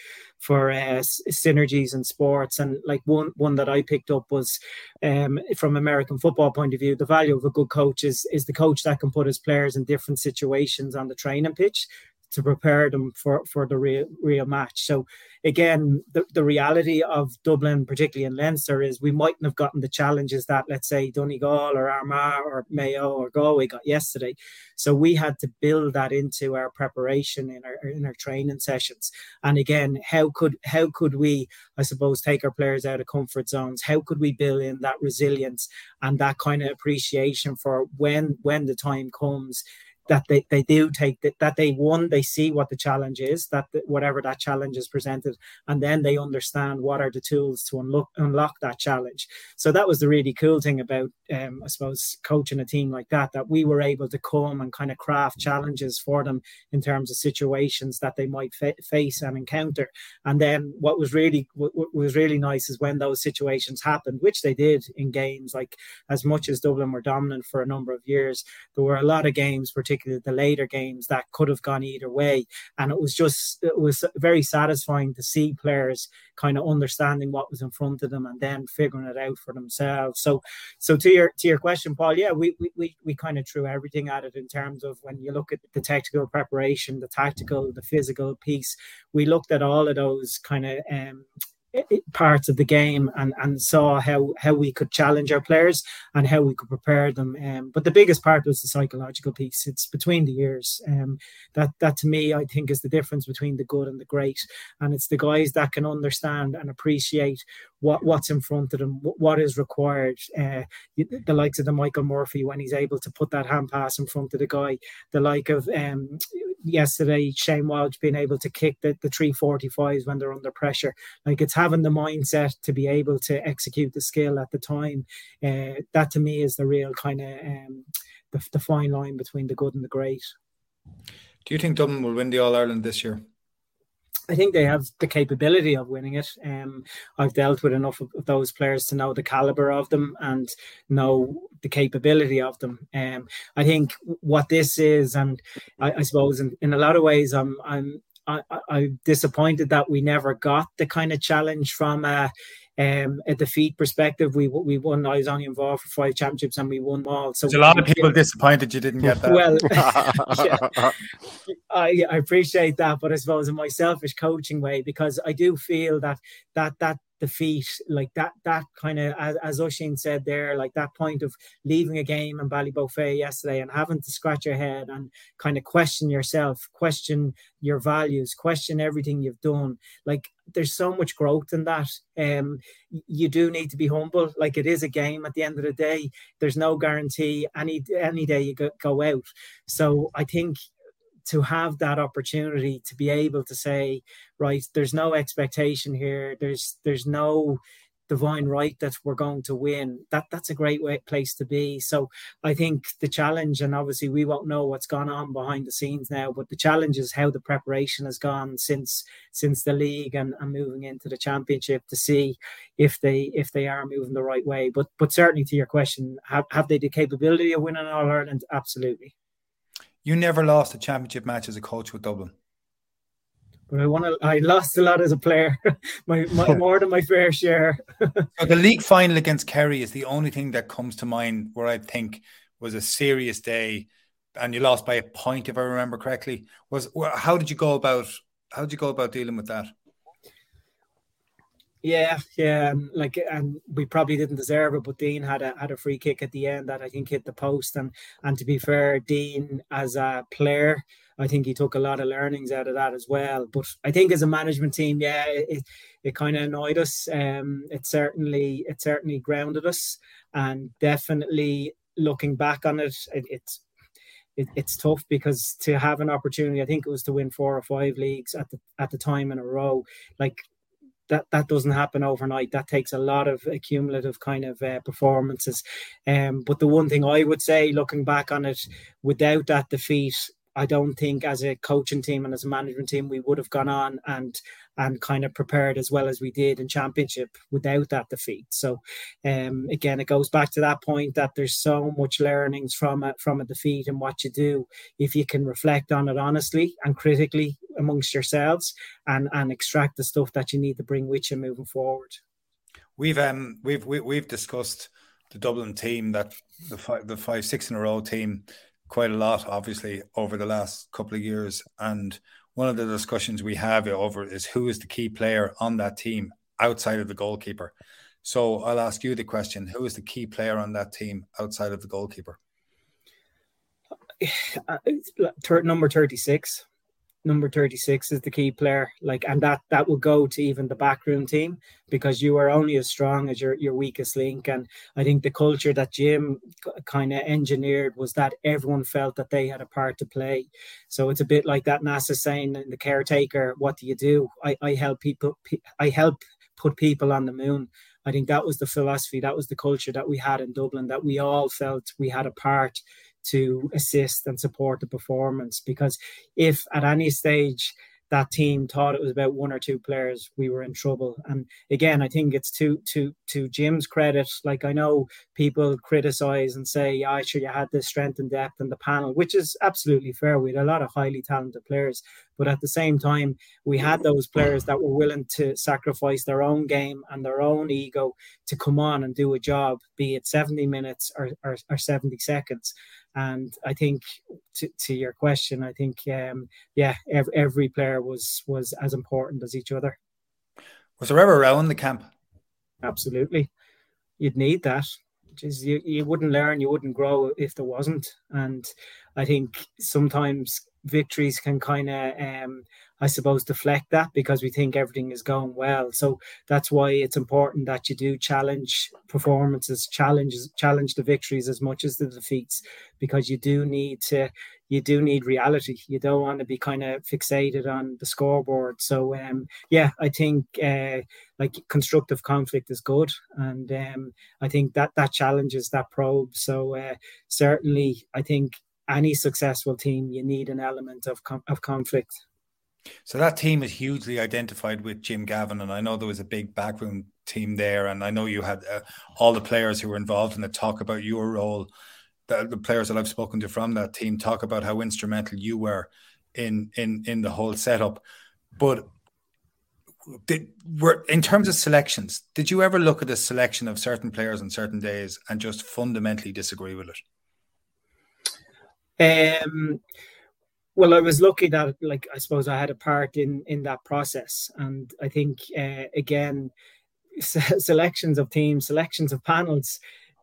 for uh, synergies in sports. And like one one that I picked up was um, from American football point of view, the value of a good coach is is the coach that can put his players in different situations on the training pitch to prepare them for for the real real match. So again, the, the reality of Dublin, particularly in Leinster, is we mightn't have gotten the challenges that, let's say, Donegal or Armagh or Mayo or Galway got yesterday. So we had to build that into our preparation in our in our training sessions. And again, how could how could we, I suppose, take our players out of comfort zones? How could we build in that resilience and that kind of appreciation for when when the time comes? That they, they do take that, that they one they see what the challenge is that the, whatever that challenge is presented and then they understand what are the tools to unlock unlock that challenge. So that was the really cool thing about um, i suppose coaching a team like that that we were able to come and kind of craft challenges for them in terms of situations that they might fa- face and encounter. And then what was really what, what was really nice is when those situations happened which they did in games like as much as dublin were dominant for a number of years there were a lot of games particularly particularly the later games that could have gone either way. And it was just it was very satisfying to see players kind of understanding what was in front of them and then figuring it out for themselves. So so to your to your question, Paul, yeah, we we we, we kind of threw everything at it in terms of when you look at the technical preparation, the tactical, the physical piece, we looked at all of those kind of um parts of the game and, and saw how, how we could challenge our players and how we could prepare them. Um, but the biggest part was the psychological piece. It's between the years. Um, that that to me, I think, is the difference between the good and the great. And it's the guys that can understand and appreciate what what's in front of them, what is required. Uh, the likes of the Michael Murphy when he's able to put that hand pass in front of the guy. The like of um, yesterday, Shane Walsh being able to kick the, the 345s when they're under pressure. Like it's having the mindset to be able to execute the skill at the time. Uh, that to me is the real kind of um, the, the fine line between the good and the great. Do you think Dublin will win the All Ireland this year? I think they have the capability of winning it. Um, I've dealt with enough of, those players to know the caliber of them and know the capability of them. Um, I think what this is, and I, I suppose in, in a lot of ways, I'm I'm I, am disappointed that we never got the kind of challenge from uh, um, a defeat perspective. We we won. I was only involved for five championships and we won all. So There's a lot of people disappointed you didn't get that. [LAUGHS] Well, yeah, [LAUGHS] I, I appreciate that, but I suppose in my selfish coaching way because I do feel that that that defeat, like that that kind of as, as said there, like that point of leaving a game in Ballybofey yesterday and having to scratch your head and kind of question yourself, question your values, question everything you've done. Like there's so much growth in that. Um, you do need to be humble. Like it is a game at the end of the day. There's no guarantee any any day you go, go out. So I think to have that opportunity to be able to say, right, there's no expectation here. There's there's no divine right that we're going to win. That that's a great way, place to be. So I think the challenge, and obviously we won't know what's gone on behind the scenes now, but the challenge is how the preparation has gone since since the league and, and moving into the championship to see if they if they are moving the right way. But but certainly to your question, have, have they the capability of winning All Ireland? Absolutely. You never lost a championship match as a coach with Dublin. But I want to. I lost a lot as a player, [LAUGHS] my, my more than my fair share. [LAUGHS] so the league final against Kerry is the only thing that comes to mind where I think was a serious day, and you lost by a point, if I remember correctly. Was how did you go about? How did you go about dealing with that? Yeah, yeah, like and we probably didn't deserve it, but Dean had a had a free kick at the end that I think hit the post. And and to be fair, Dean as a player, I think he took a lot of learnings out of that as well. But I think as a management team, yeah, it it kind of annoyed us. Um, it certainly it certainly grounded us, and definitely looking back on it, it it's it, it's tough because to have an opportunity, I think it was to win four or five leagues at the at the time in a row. Like that that doesn't happen overnight. That takes a lot of accumulative kind of uh, performances. Um, but the one thing I would say, looking back on it, without that defeat, I don't think as a coaching team and as a management team we would have gone on and and kind of prepared as well as we did in championship without that defeat. So um, again, it goes back to that point that there's so much learnings from a, from a defeat and what you do if you can reflect on it honestly and critically amongst yourselves and and extract the stuff that you need to bring with you moving forward. We've um we've we, have we have discussed the Dublin team that the five the five six in a row team quite a lot, obviously, over the last couple of years. And one of the discussions we have over is who is the key player on that team outside of the goalkeeper. So I'll ask you the question: Who is the key player on that team outside of the goalkeeper? [SIGHS] Uh, number thirty-six number 36 is the key player like and that that will go to even the backroom team because you are only as strong as your your weakest link. And i think the culture that jim kind of engineered was that everyone felt that they had a part to play. So it's a bit like that nasa saying in the caretaker what do you do? I i help people i help put people on the moon. I think that was the philosophy, that was the culture that we had in Dublin, that we all felt we had a part to assist and support the performance. Because if at any stage that team thought it was about one or two players, we were in trouble. And again, I think it's to to to Jim's credit. Like I know people criticize and say, "Yeah, sure you had the strength and depth in the panel," which is absolutely fair. We had a lot of highly talented players, but at the same time, we had those players that were willing to sacrifice their own game and their own ego to come on and do a job, be it seventy minutes or, or, or seventy seconds. And I think to, to your question, I think um, yeah, every, every player was was as important as each other. Was there ever around the camp? Absolutely, you'd need that. Just you, you wouldn't learn, you wouldn't grow if there wasn't. And I think sometimes victories can kind of um, I suppose, deflect that because we think everything is going well. So that's why it's important that you do challenge performances, challenges, challenge the victories as much as the defeats, because you do need to, you do need reality. You don't want to be kind of fixated on the scoreboard. So um, yeah, I think uh, like constructive conflict is good, and um, I think that that challenges that probe. So uh, certainly, I think any successful team you need an element of of conflict. So that team is hugely identified with Jim Gavin, and I know there was a big backroom team there, and I know you had uh, all the players who were involved in the talk about your role. The, the, players that I've spoken to from that team talk about how instrumental you were in in in the whole setup. But did were in terms of selections, did you ever look at a selection of certain players on certain days and just fundamentally disagree with it? Um well, I was lucky that, like, I suppose I had a part in in that process, and I think uh, again, [LAUGHS] selections of teams, selections of panels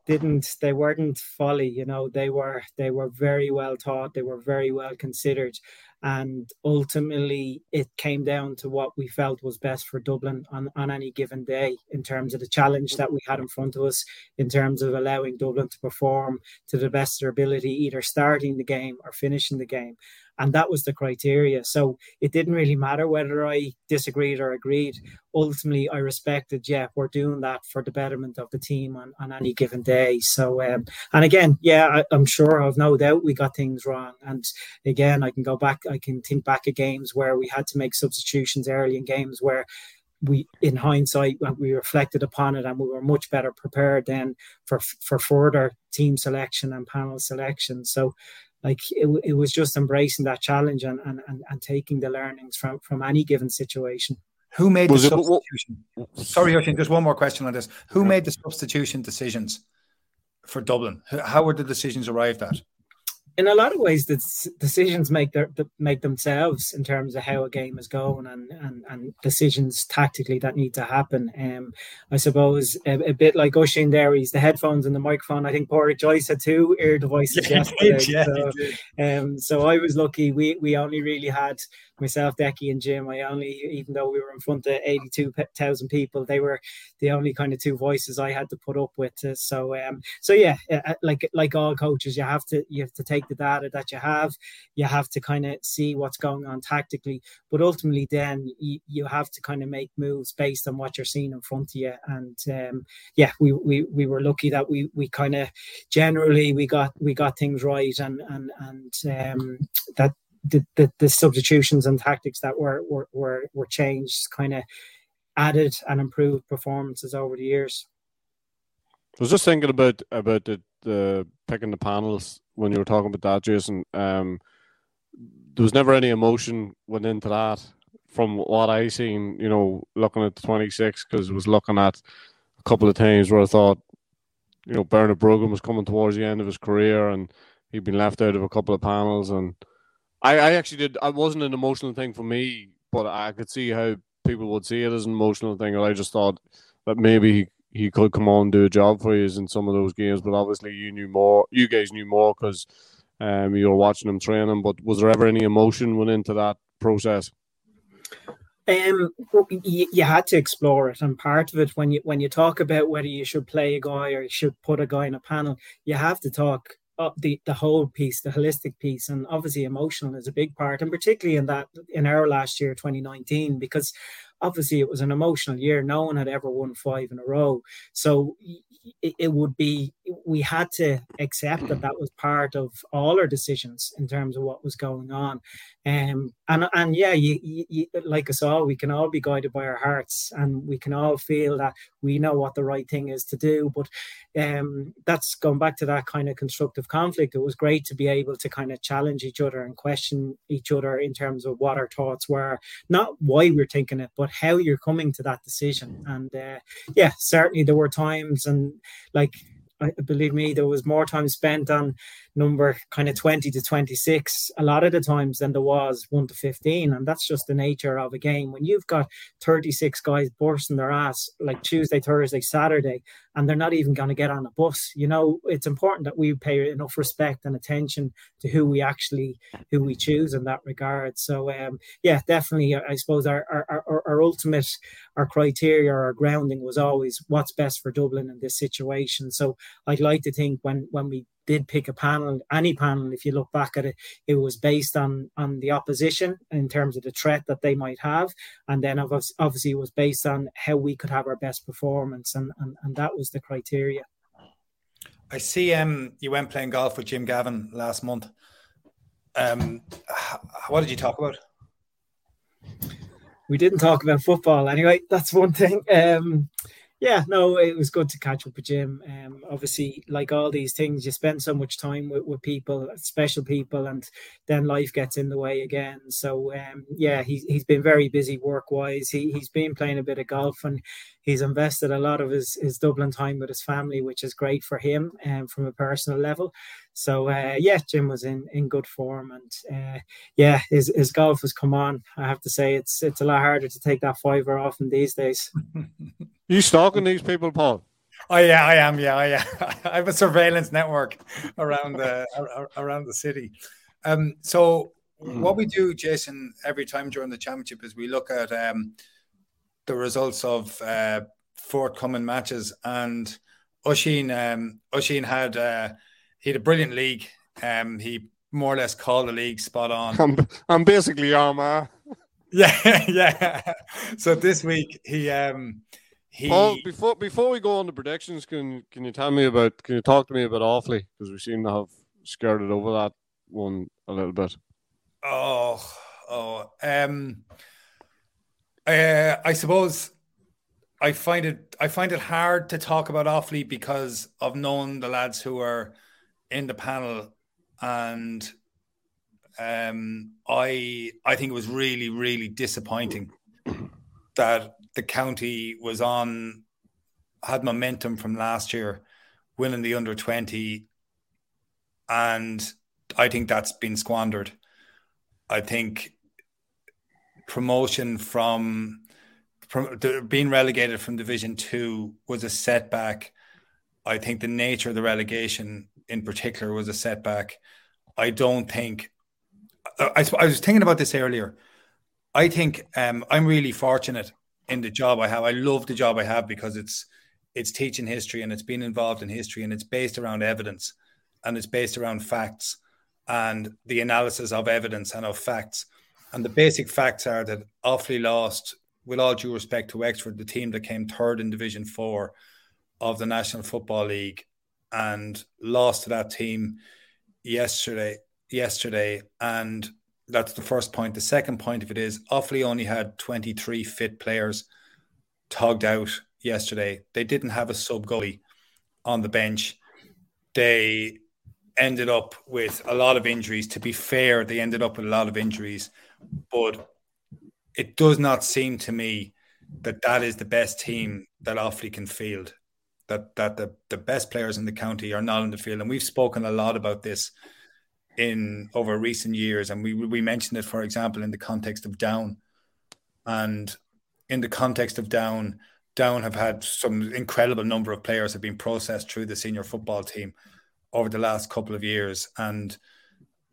didn't they weren't folly you know they were they were very well taught they were very well considered and ultimately it came down to what we felt was best for Dublin on, on any given day in terms of the challenge that we had in front of us in terms of allowing Dublin to perform to the best of their ability either starting the game or finishing the game and that was the criteria. So it didn't really matter whether I disagreed or agreed. Ultimately, I respected, yeah, we're doing that for the betterment of the team on, on any given day. So, um, and again, yeah, I, am sure I've no doubt we got things wrong. And again, I can go back, I can think back at games where we had to make substitutions early in games where we in hindsight we reflected upon it and we were much better prepared then for for further team selection and panel selection so like it, it was just embracing that challenge and, and, and, and taking the learnings from, from any given situation. Who made was the it, substitution? Sorry, Oisín, just one more question on this. Who made the substitution decisions for Dublin? How were the decisions arrived at? In a lot of ways, the decisions make their make themselves in terms of how a game is going and and, and decisions tactically that need to happen. Um, I suppose a, a bit like Oisín there, he's the headphones and the microphone. I think Pádraig Joyce had two ear devices [LAUGHS] yeah, yesterday. Yeah, so, um, so I was lucky. We we only really had myself, Decky, and Jim. I only, even though we were in front of eighty-two thousand people, they were the only kind of two voices I had to put up with. Uh, so um, so yeah, uh, uh, like like all coaches, you have to you have to take the data that you have. You have to kind of see what's going on tactically, but ultimately, then you, you have to kind of make moves based on what you're seeing in front of you. And um, yeah, we, we we were lucky that we we kind of generally we got we got things right, and and and um, that the, the, the substitutions and tactics that were were were, were changed kind of added and improved performances over the years. I was just thinking about about the, the picking the panels when you were talking about that, Jason. Um, there was never any emotion went into that from what I seen. You know, looking at the twenty six because I was looking at a couple of times where I thought, you know, Bernard Brogan was coming towards the end of his career and he'd been left out of a couple of panels and. I, I actually did. It wasn't an emotional thing for me, but I could see how people would see it as an emotional thing. And I just thought that maybe he, he could come on and do a job for you in some of those games. But obviously, you knew more. You guys knew more because um, you were watching him training. But was there ever any emotion went into that process? Um, you, you, had to explore it, and part of it when you when you talk about whether you should play a guy or you should put a guy in a panel, you have to talk uh, the the whole piece, the holistic piece, and obviously emotional is a big part, and particularly in that in our last year, 2019, because obviously it was an emotional year. No one had ever won five in a row, so it, would be we had to accept that that was part of all our decisions in terms of what was going on. Um, and and yeah you, you, like us all we can all be guided by our hearts and we can all feel that we know what the right thing is to do. But um, that's going back to that kind of constructive conflict. It was great to be able to kind of challenge each other and question each other in terms of what our thoughts were not why we're thinking it but how you're coming to that decision. And uh, yeah certainly there were times and like I, believe me, there was more time spent on number kind of 20 to 26 a lot of the times than there was 1 to 15 and that's just the nature of a game. When you've got 36 guys bursting their ass like tuesday thursday saturday and they're not even going to get on a bus you know it's important that we pay enough respect and attention to who we actually who we choose in that regard. So um yeah definitely i suppose our our, our, our ultimate our criteria our grounding was always what's best for dublin in this situation. So i'd like to think when when we did pick a panel, any panel, if you look back at it, it was based on on the opposition in terms of the threat that they might have, and then obviously it was based on how we could have our best performance, and and, and that was the criteria. I see. Um, you went playing golf with Jim Gavin last month. Um, what did you talk about? We didn't talk about football anyway. [LAUGHS] That's one thing. Um, yeah, no, it was good to catch up with Jim. Um, obviously, like all these things, you spend so much time with, with people, special people, and then life gets in the way again. So, um, yeah, he's, he's been very busy work wise. He, he's been playing a bit of golf and he's invested a lot of his, his Dublin time with his family, which is great for him and um, from a personal level. So, uh, yeah, Jim was in, in good form and uh, yeah, his, his golf has come on. I have to say, it's, it's a lot harder to take that fiver off in these days. [LAUGHS] You stalking these people, Paul? Oh yeah, I am. Yeah, I, yeah. [LAUGHS] I have a surveillance network around the around the city. Um, so what we do, Jason, every time during the championship is we look at um, the results of uh, forthcoming matches, and Oisín um, Oisín had uh, he had a brilliant league. Um, he more or less called the league spot on. I'm, I'm basically Armagh. [LAUGHS] Yeah, yeah. So this week he um he Paul, before before we go on the predictions, can can you tell me about can you talk to me about Offaly? because we seem to have skirted over that one a little bit. Oh, oh, um, uh, I suppose I find it I find it hard to talk about Offaly because of knowing the lads who are in the panel, and um, I I think it was really really disappointing that the county was on had momentum from last year, winning the under twenty, and I think that's been squandered. I think promotion from, from being relegated from Division Two was a setback. I think the nature of the relegation, in particular, was a setback. I don't think. I, I was thinking about this earlier. I think um, I'm really fortunate in the job I have. I love the job I have because it's it's teaching history and it's being involved in history and it's based around evidence and it's based around facts and the analysis of evidence and of facts. And the basic facts are that Offaly lost, with all due respect to Wexford, the team that came third in Division Four of the National Football League, and lost to that team yesterday. Yesterday, and that's the first point. The second point of it is Offaly only had 23 fit players togged out yesterday. They didn't have a sub goalie on the bench. They ended up with a lot of injuries. To be fair, they ended up with a lot of injuries, but it does not seem to me that that is the best team that Offaly can field. That that the, the best players in the county are not in the field, and we've spoken a lot about this in over recent years, and we we mentioned it, for example, in the context of Down, and in the context of Down, Down have had some incredible number of players have been processed through the senior football team over the last couple of years. And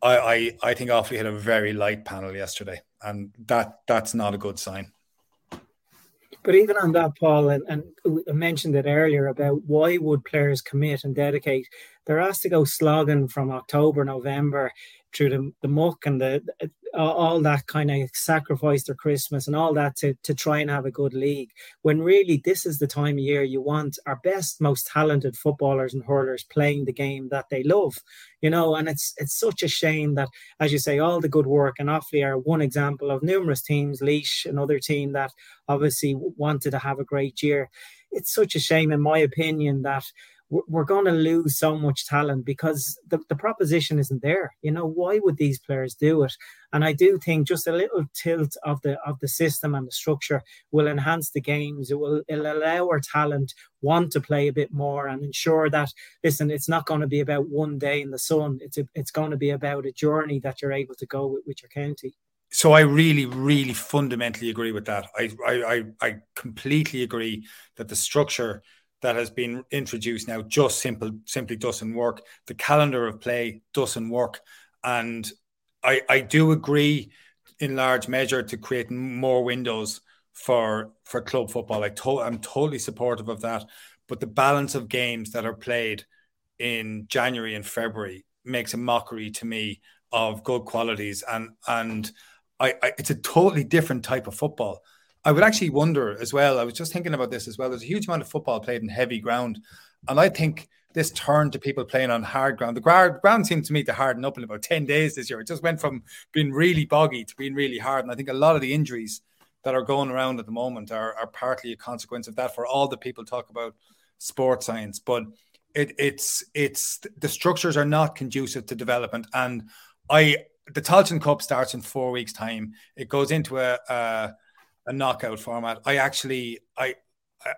I, I, I think Offaly had a very light panel yesterday, and that that's not a good sign. But even on that, Paul, and, and I mentioned it earlier about why would players commit and dedicate? They're asked to go slogging from October, November through the, the muck and the all that kind of sacrifice their Christmas and all that to, to try and have a good league. When really this is the time of year you want our best, most talented footballers and hurlers playing the game that they love, you know. And it's it's such a shame that, as you say, all the good work and Offaly are one example of numerous teams. Laois, another team that obviously wanted to have a great year. It's such a shame, in my opinion, that we're going to lose so much talent because the, the proposition isn't there. You know, why would these players do it? And I do think just a little tilt of the of the system and the structure will enhance the games. It will it'll allow our talent want to play a bit more and ensure that listen, it's not going to be about one day in the sun. It's a, it's going to be about a journey that you're able to go with, with your county. So I really, really fundamentally agree with that. I, I, I completely agree that the structure that has been introduced now just simple simply doesn't work. The calendar of play doesn't work, and I I do agree in large measure to create more windows for for club football. I to, I'm totally supportive of that, but the balance of games that are played in January and February makes a mockery to me of good qualities and and I, I it's a totally different type of football I would actually wonder as well. I was just thinking about this as well. There's a huge amount of football played in heavy ground, and I think this turn to people playing on hard ground. The ground, seemed to me to harden up in about 10 days this year. It just went from being really boggy to being really hard. And I think a lot of the injuries that are going around at the moment are, are partly a consequence of that for all the people talk about sports science. But it, it's it's the structures are not conducive to development. And I the Tailteann Cup starts in four weeks' time. It goes into a, a a knockout format. I actually I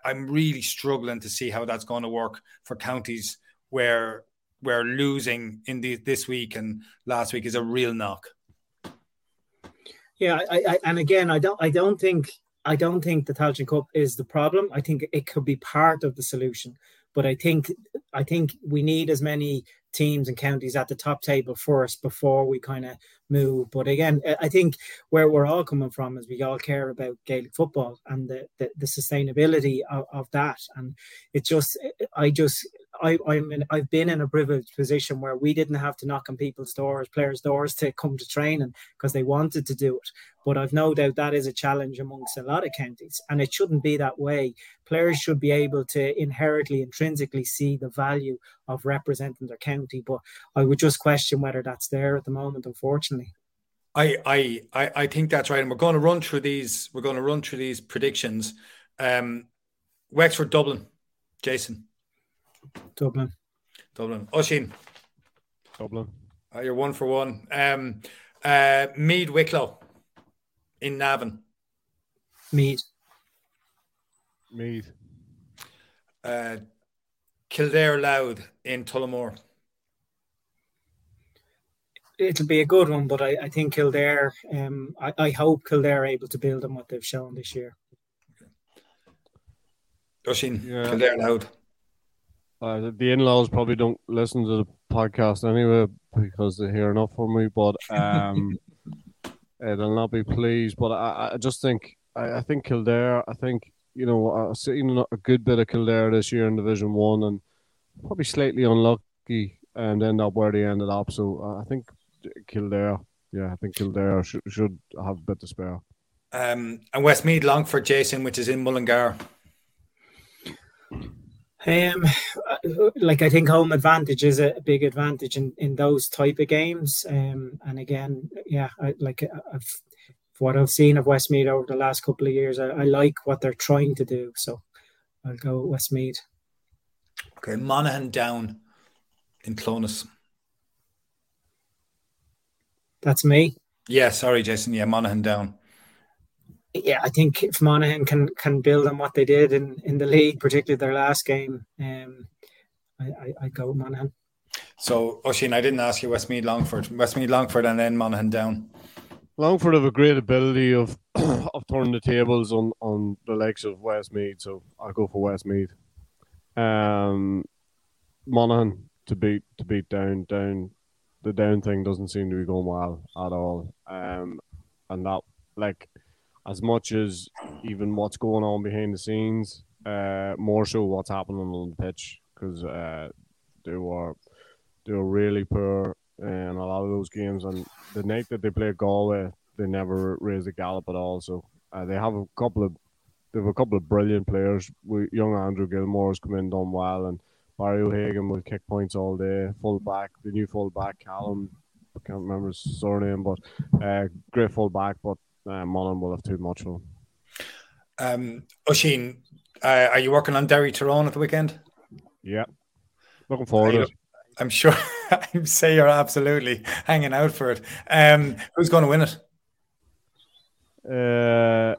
I'm really struggling to see how that's going to work for counties where where losing in the this week and last week is a real knock. Yeah, I, I and again I don't I don't think I don't think the Tailteann Cup is the problem. I think it could be part of the solution. But I think I think we need as many teams and counties at the top table first before we kind of move. But again, I think where we're all coming from is we all care about Gaelic football and the the, the sustainability of, of that. And it just I just I, I'm in, I've been in a privileged position where we didn't have to knock on people's doors, players' doors to come to training because they wanted to do it. But I've no doubt that is a challenge amongst a lot of counties, and it shouldn't be that way. Players should be able to inherently, intrinsically see the value of representing their county. But I would just question whether that's there at the moment, unfortunately. I, I, I, think that's right, and we're going to run through these. We're going to run through these predictions. Um, Wexford, Dublin, Jason. Dublin. Dublin. Oisín. Dublin. Uh, you're one for one. Um, uh, Meath Wicklow in Navan. Meath. Meath. Uh, Kildare Louth in Tullamore. It'll be a good one, but I, I think Kildare, um, I, I hope Kildare are able to build on what they've shown this year. Oisín, Yeah. Kildare Louth. Uh, the in-laws probably don't listen to the podcast anyway because they hear enough from me, but um, [LAUGHS] they'll not be pleased. But I, I just think I, I think Kildare. I think you know I've seen a good bit of Kildare this year in Division One, and probably slightly unlucky and end up where they ended up. So uh, I think Kildare. Yeah, I think Kildare should, should have a bit to spare. Um, and Westmeath Longford, Jason, which is in Mullingar. Um, [SIGHS] like I think home advantage is a big advantage in, in those type of games. Um, and again, yeah, I like I've, what I've seen of Westmeath over the last couple of years, I, I like what they're trying to do. So I'll go Westmeath. Okay, Monaghan down in Clones. That's me. Yeah, sorry, Jason. Yeah, Monaghan down. Yeah, I think if Monaghan can can build on what they did in, in the league, particularly their last game, um, I, I, I go Monaghan. So, Oisín, I didn't ask you Westmeath Longford. Westmeath Longford and then Monaghan down. Longford have a great ability of [COUGHS] of turning the tables on, on the legs of Westmeath, so I'll go for Westmeath. Um, Monaghan to beat to beat down down the down thing doesn't seem to be going well at all. Um, and that like as much as even what's going on behind the scenes, uh, more so what's happening on the pitch because uh, they were they were really poor in a lot of those games. And the night that they played Galway, they never raised a gallop at all. So uh, they have a couple of they have a couple of brilliant players. We, young Andrew Gilmore has come in done well, and Barry O'Hagan will kick points all day. Full back, the new full back, Callum. I can't remember his surname, but uh, great full back. But uh, Monaghan will have too much him. Um, Oisín, uh, are you working on Derry Tyrone at the weekend? Yeah, looking forward to it. I'm sure. [LAUGHS] I say you're absolutely hanging out for it. Um, who's going to win it? Uh,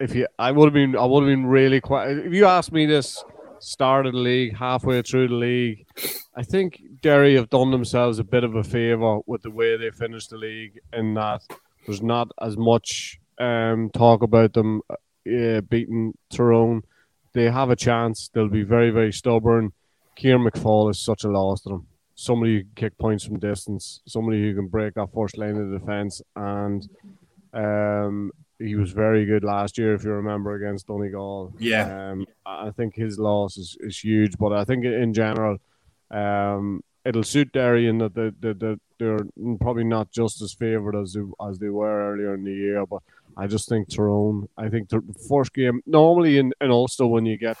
if you, I would have been, I would have been really quite. If you asked me this start of the league, halfway through the league, I think Derry have done themselves a bit of a favour with the way they finished the league, in that there's not as much um, talk about them uh, beating Tyrone. They have a chance. They'll be very, very stubborn. Kieran McFall is such a loss to them. Somebody who can kick points from distance, somebody who can break that first line of defence, and um, he was very good last year, if you remember, against Donegal. Yeah. Um, I think his loss is, is huge, but I think in general, um, it'll suit Derry in that they, they, they, they're probably not just as favoured as they, as they were earlier in the year, but I just think Tyrone, I think the first game, normally in, in Ulster, when you get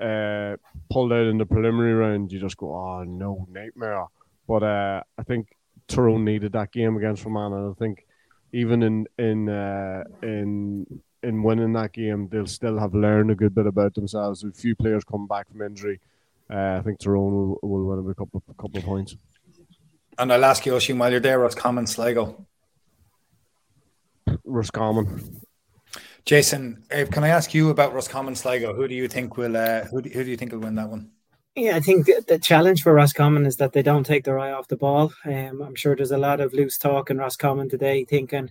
uh, pulled out in the preliminary round, you just go, oh no, nightmare. But uh, I think Tyrone needed that game against Fermanagh. I think even in in uh, in in winning that game, they'll still have learned a good bit about themselves. A few players coming back from injury, uh, I think Tyrone will, will win a couple of, couple of points. And I'll ask you, Oisín, while you're there, what's common Sligo? Roscommon. Jason, can I ask you about Roscommon Sligo? Who do you think will uh, who, do, who do you think will win that one? Yeah, I think the, the challenge for Roscommon is that they don't take their eye off the ball. Um, I'm sure there's a lot of loose talk in Roscommon today, thinking,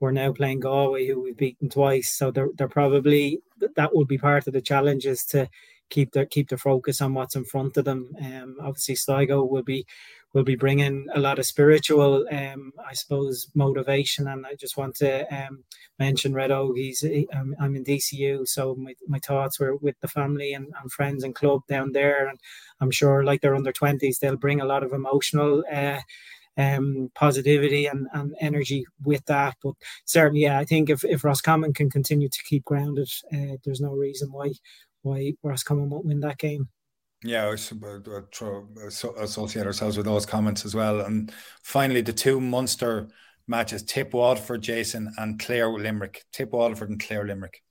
we're now playing Galway, who we've beaten twice. So they're they're probably that will be part of the challenge is to keep their keep their focus on what's in front of them. Um, obviously Sligo will be will be bringing a lot of spiritual, um, I suppose, motivation. And I just want to um, mention Red Oak. He's I'm, I'm, in DCU, so my, my thoughts were with the family and, and, friends and club down there. And I'm sure, like they're under twenties, they'll bring a lot of emotional. Uh, um, positivity and, and energy with that. But certainly, yeah, I think if, if Roscommon can continue to keep grounded, uh, there's no reason why why Roscommon won't win that game. Yeah, we uh, uh, uh, associate ourselves with those comments as well. And finally, the two Munster matches: Tip Waterford, Jason, and Clare Limerick. Tip Waterford and Clare Limerick.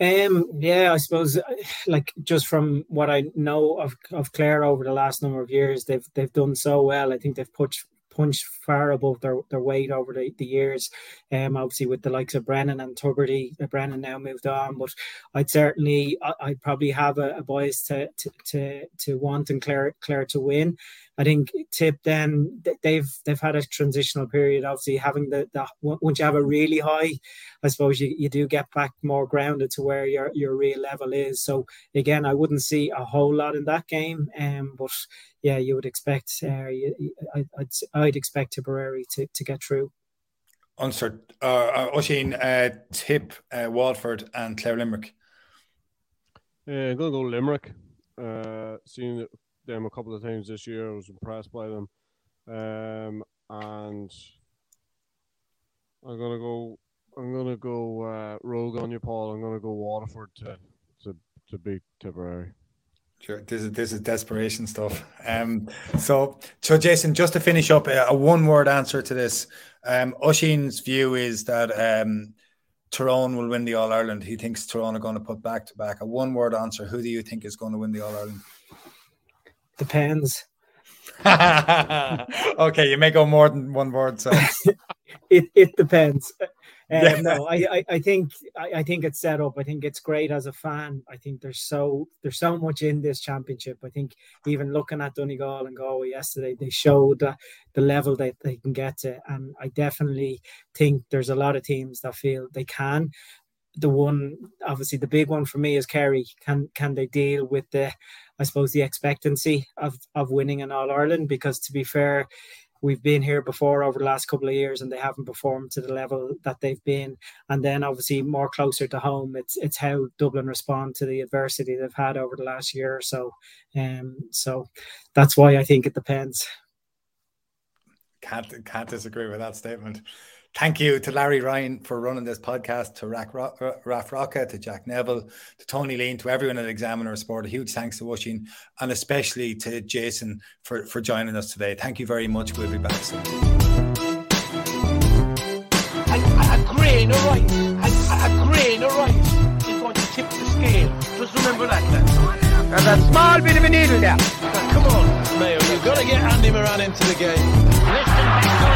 Um, yeah, I suppose like just from what I know of of Clare over the last number of years, they've they've done so well. I think they've put punched far above their, their weight over the, the years. Um, obviously with the likes of Brennan and Tubridy, uh, Brennan now moved on, but I'd certainly I, would probably have a, a bias to, to to to want and Clare Clare to win. I think Tip then they've they've had a transitional period. Obviously, having the, the once you have a really high, I suppose you, you do get back more grounded to where your your real level is. So again, I wouldn't see a whole lot in that game. Um, but yeah, you would expect. Uh, you, I, would I'd expect Tipperary to to get through. Answer, uh, uh, Oisín, uh, Tip, uh, Waterford, and Clare Limerick. Yeah, I'm gonna go Limerick. Uh, seeing them a couple of times this year. I was impressed by them. Um, and I'm gonna go. I'm gonna go uh, rogue on you, Paul. I'm gonna go Waterford to to, to beat Tipperary. Sure, this is this is desperation stuff. Um, so so Jason, just to finish up, a, a one word answer to this. Um, Oisín's view is that um, Tyrone will win the All Ireland. He thinks Tyrone are going to put back to back. A one word answer. Who do you think is going to win the All Ireland? Depends. [LAUGHS] okay, you may go more than one word. So [LAUGHS] it it depends. Um, yeah. No, I, I, I think I, I, think it's set up. I think it's great as a fan. I think there's so there's so much in this championship. I think even looking at Donegal and Galway yesterday, they showed the, the level that they can get to, and I definitely think there's a lot of teams that feel they can. The one, obviously, the big one for me is Kerry. Can can they deal with the I suppose the expectancy of of winning an All Ireland because to be fair, we've been here before over the last couple of years and they haven't performed to the level that they've been. And then obviously more closer to home, it's it's how Dublin respond to the adversity they've had over the last year or so. Um, so that's why I think it depends. Can't can't disagree with that statement. Thank you to Larry Ryan for running this podcast, to Rack Raf Rocca, to Jack Neville, to Tony Lean, to everyone at Examiner Sport. A huge thanks to Oisín and especially to Jason for, for joining us today. Thank you very much. We'll be back soon. A, a grain of rice, a, a grain of rice is going to tip the scale. Just remember that, lads. There's a small bit of a needle there. Come on, Mayo, you've got to get Andy Moran into the game. Listen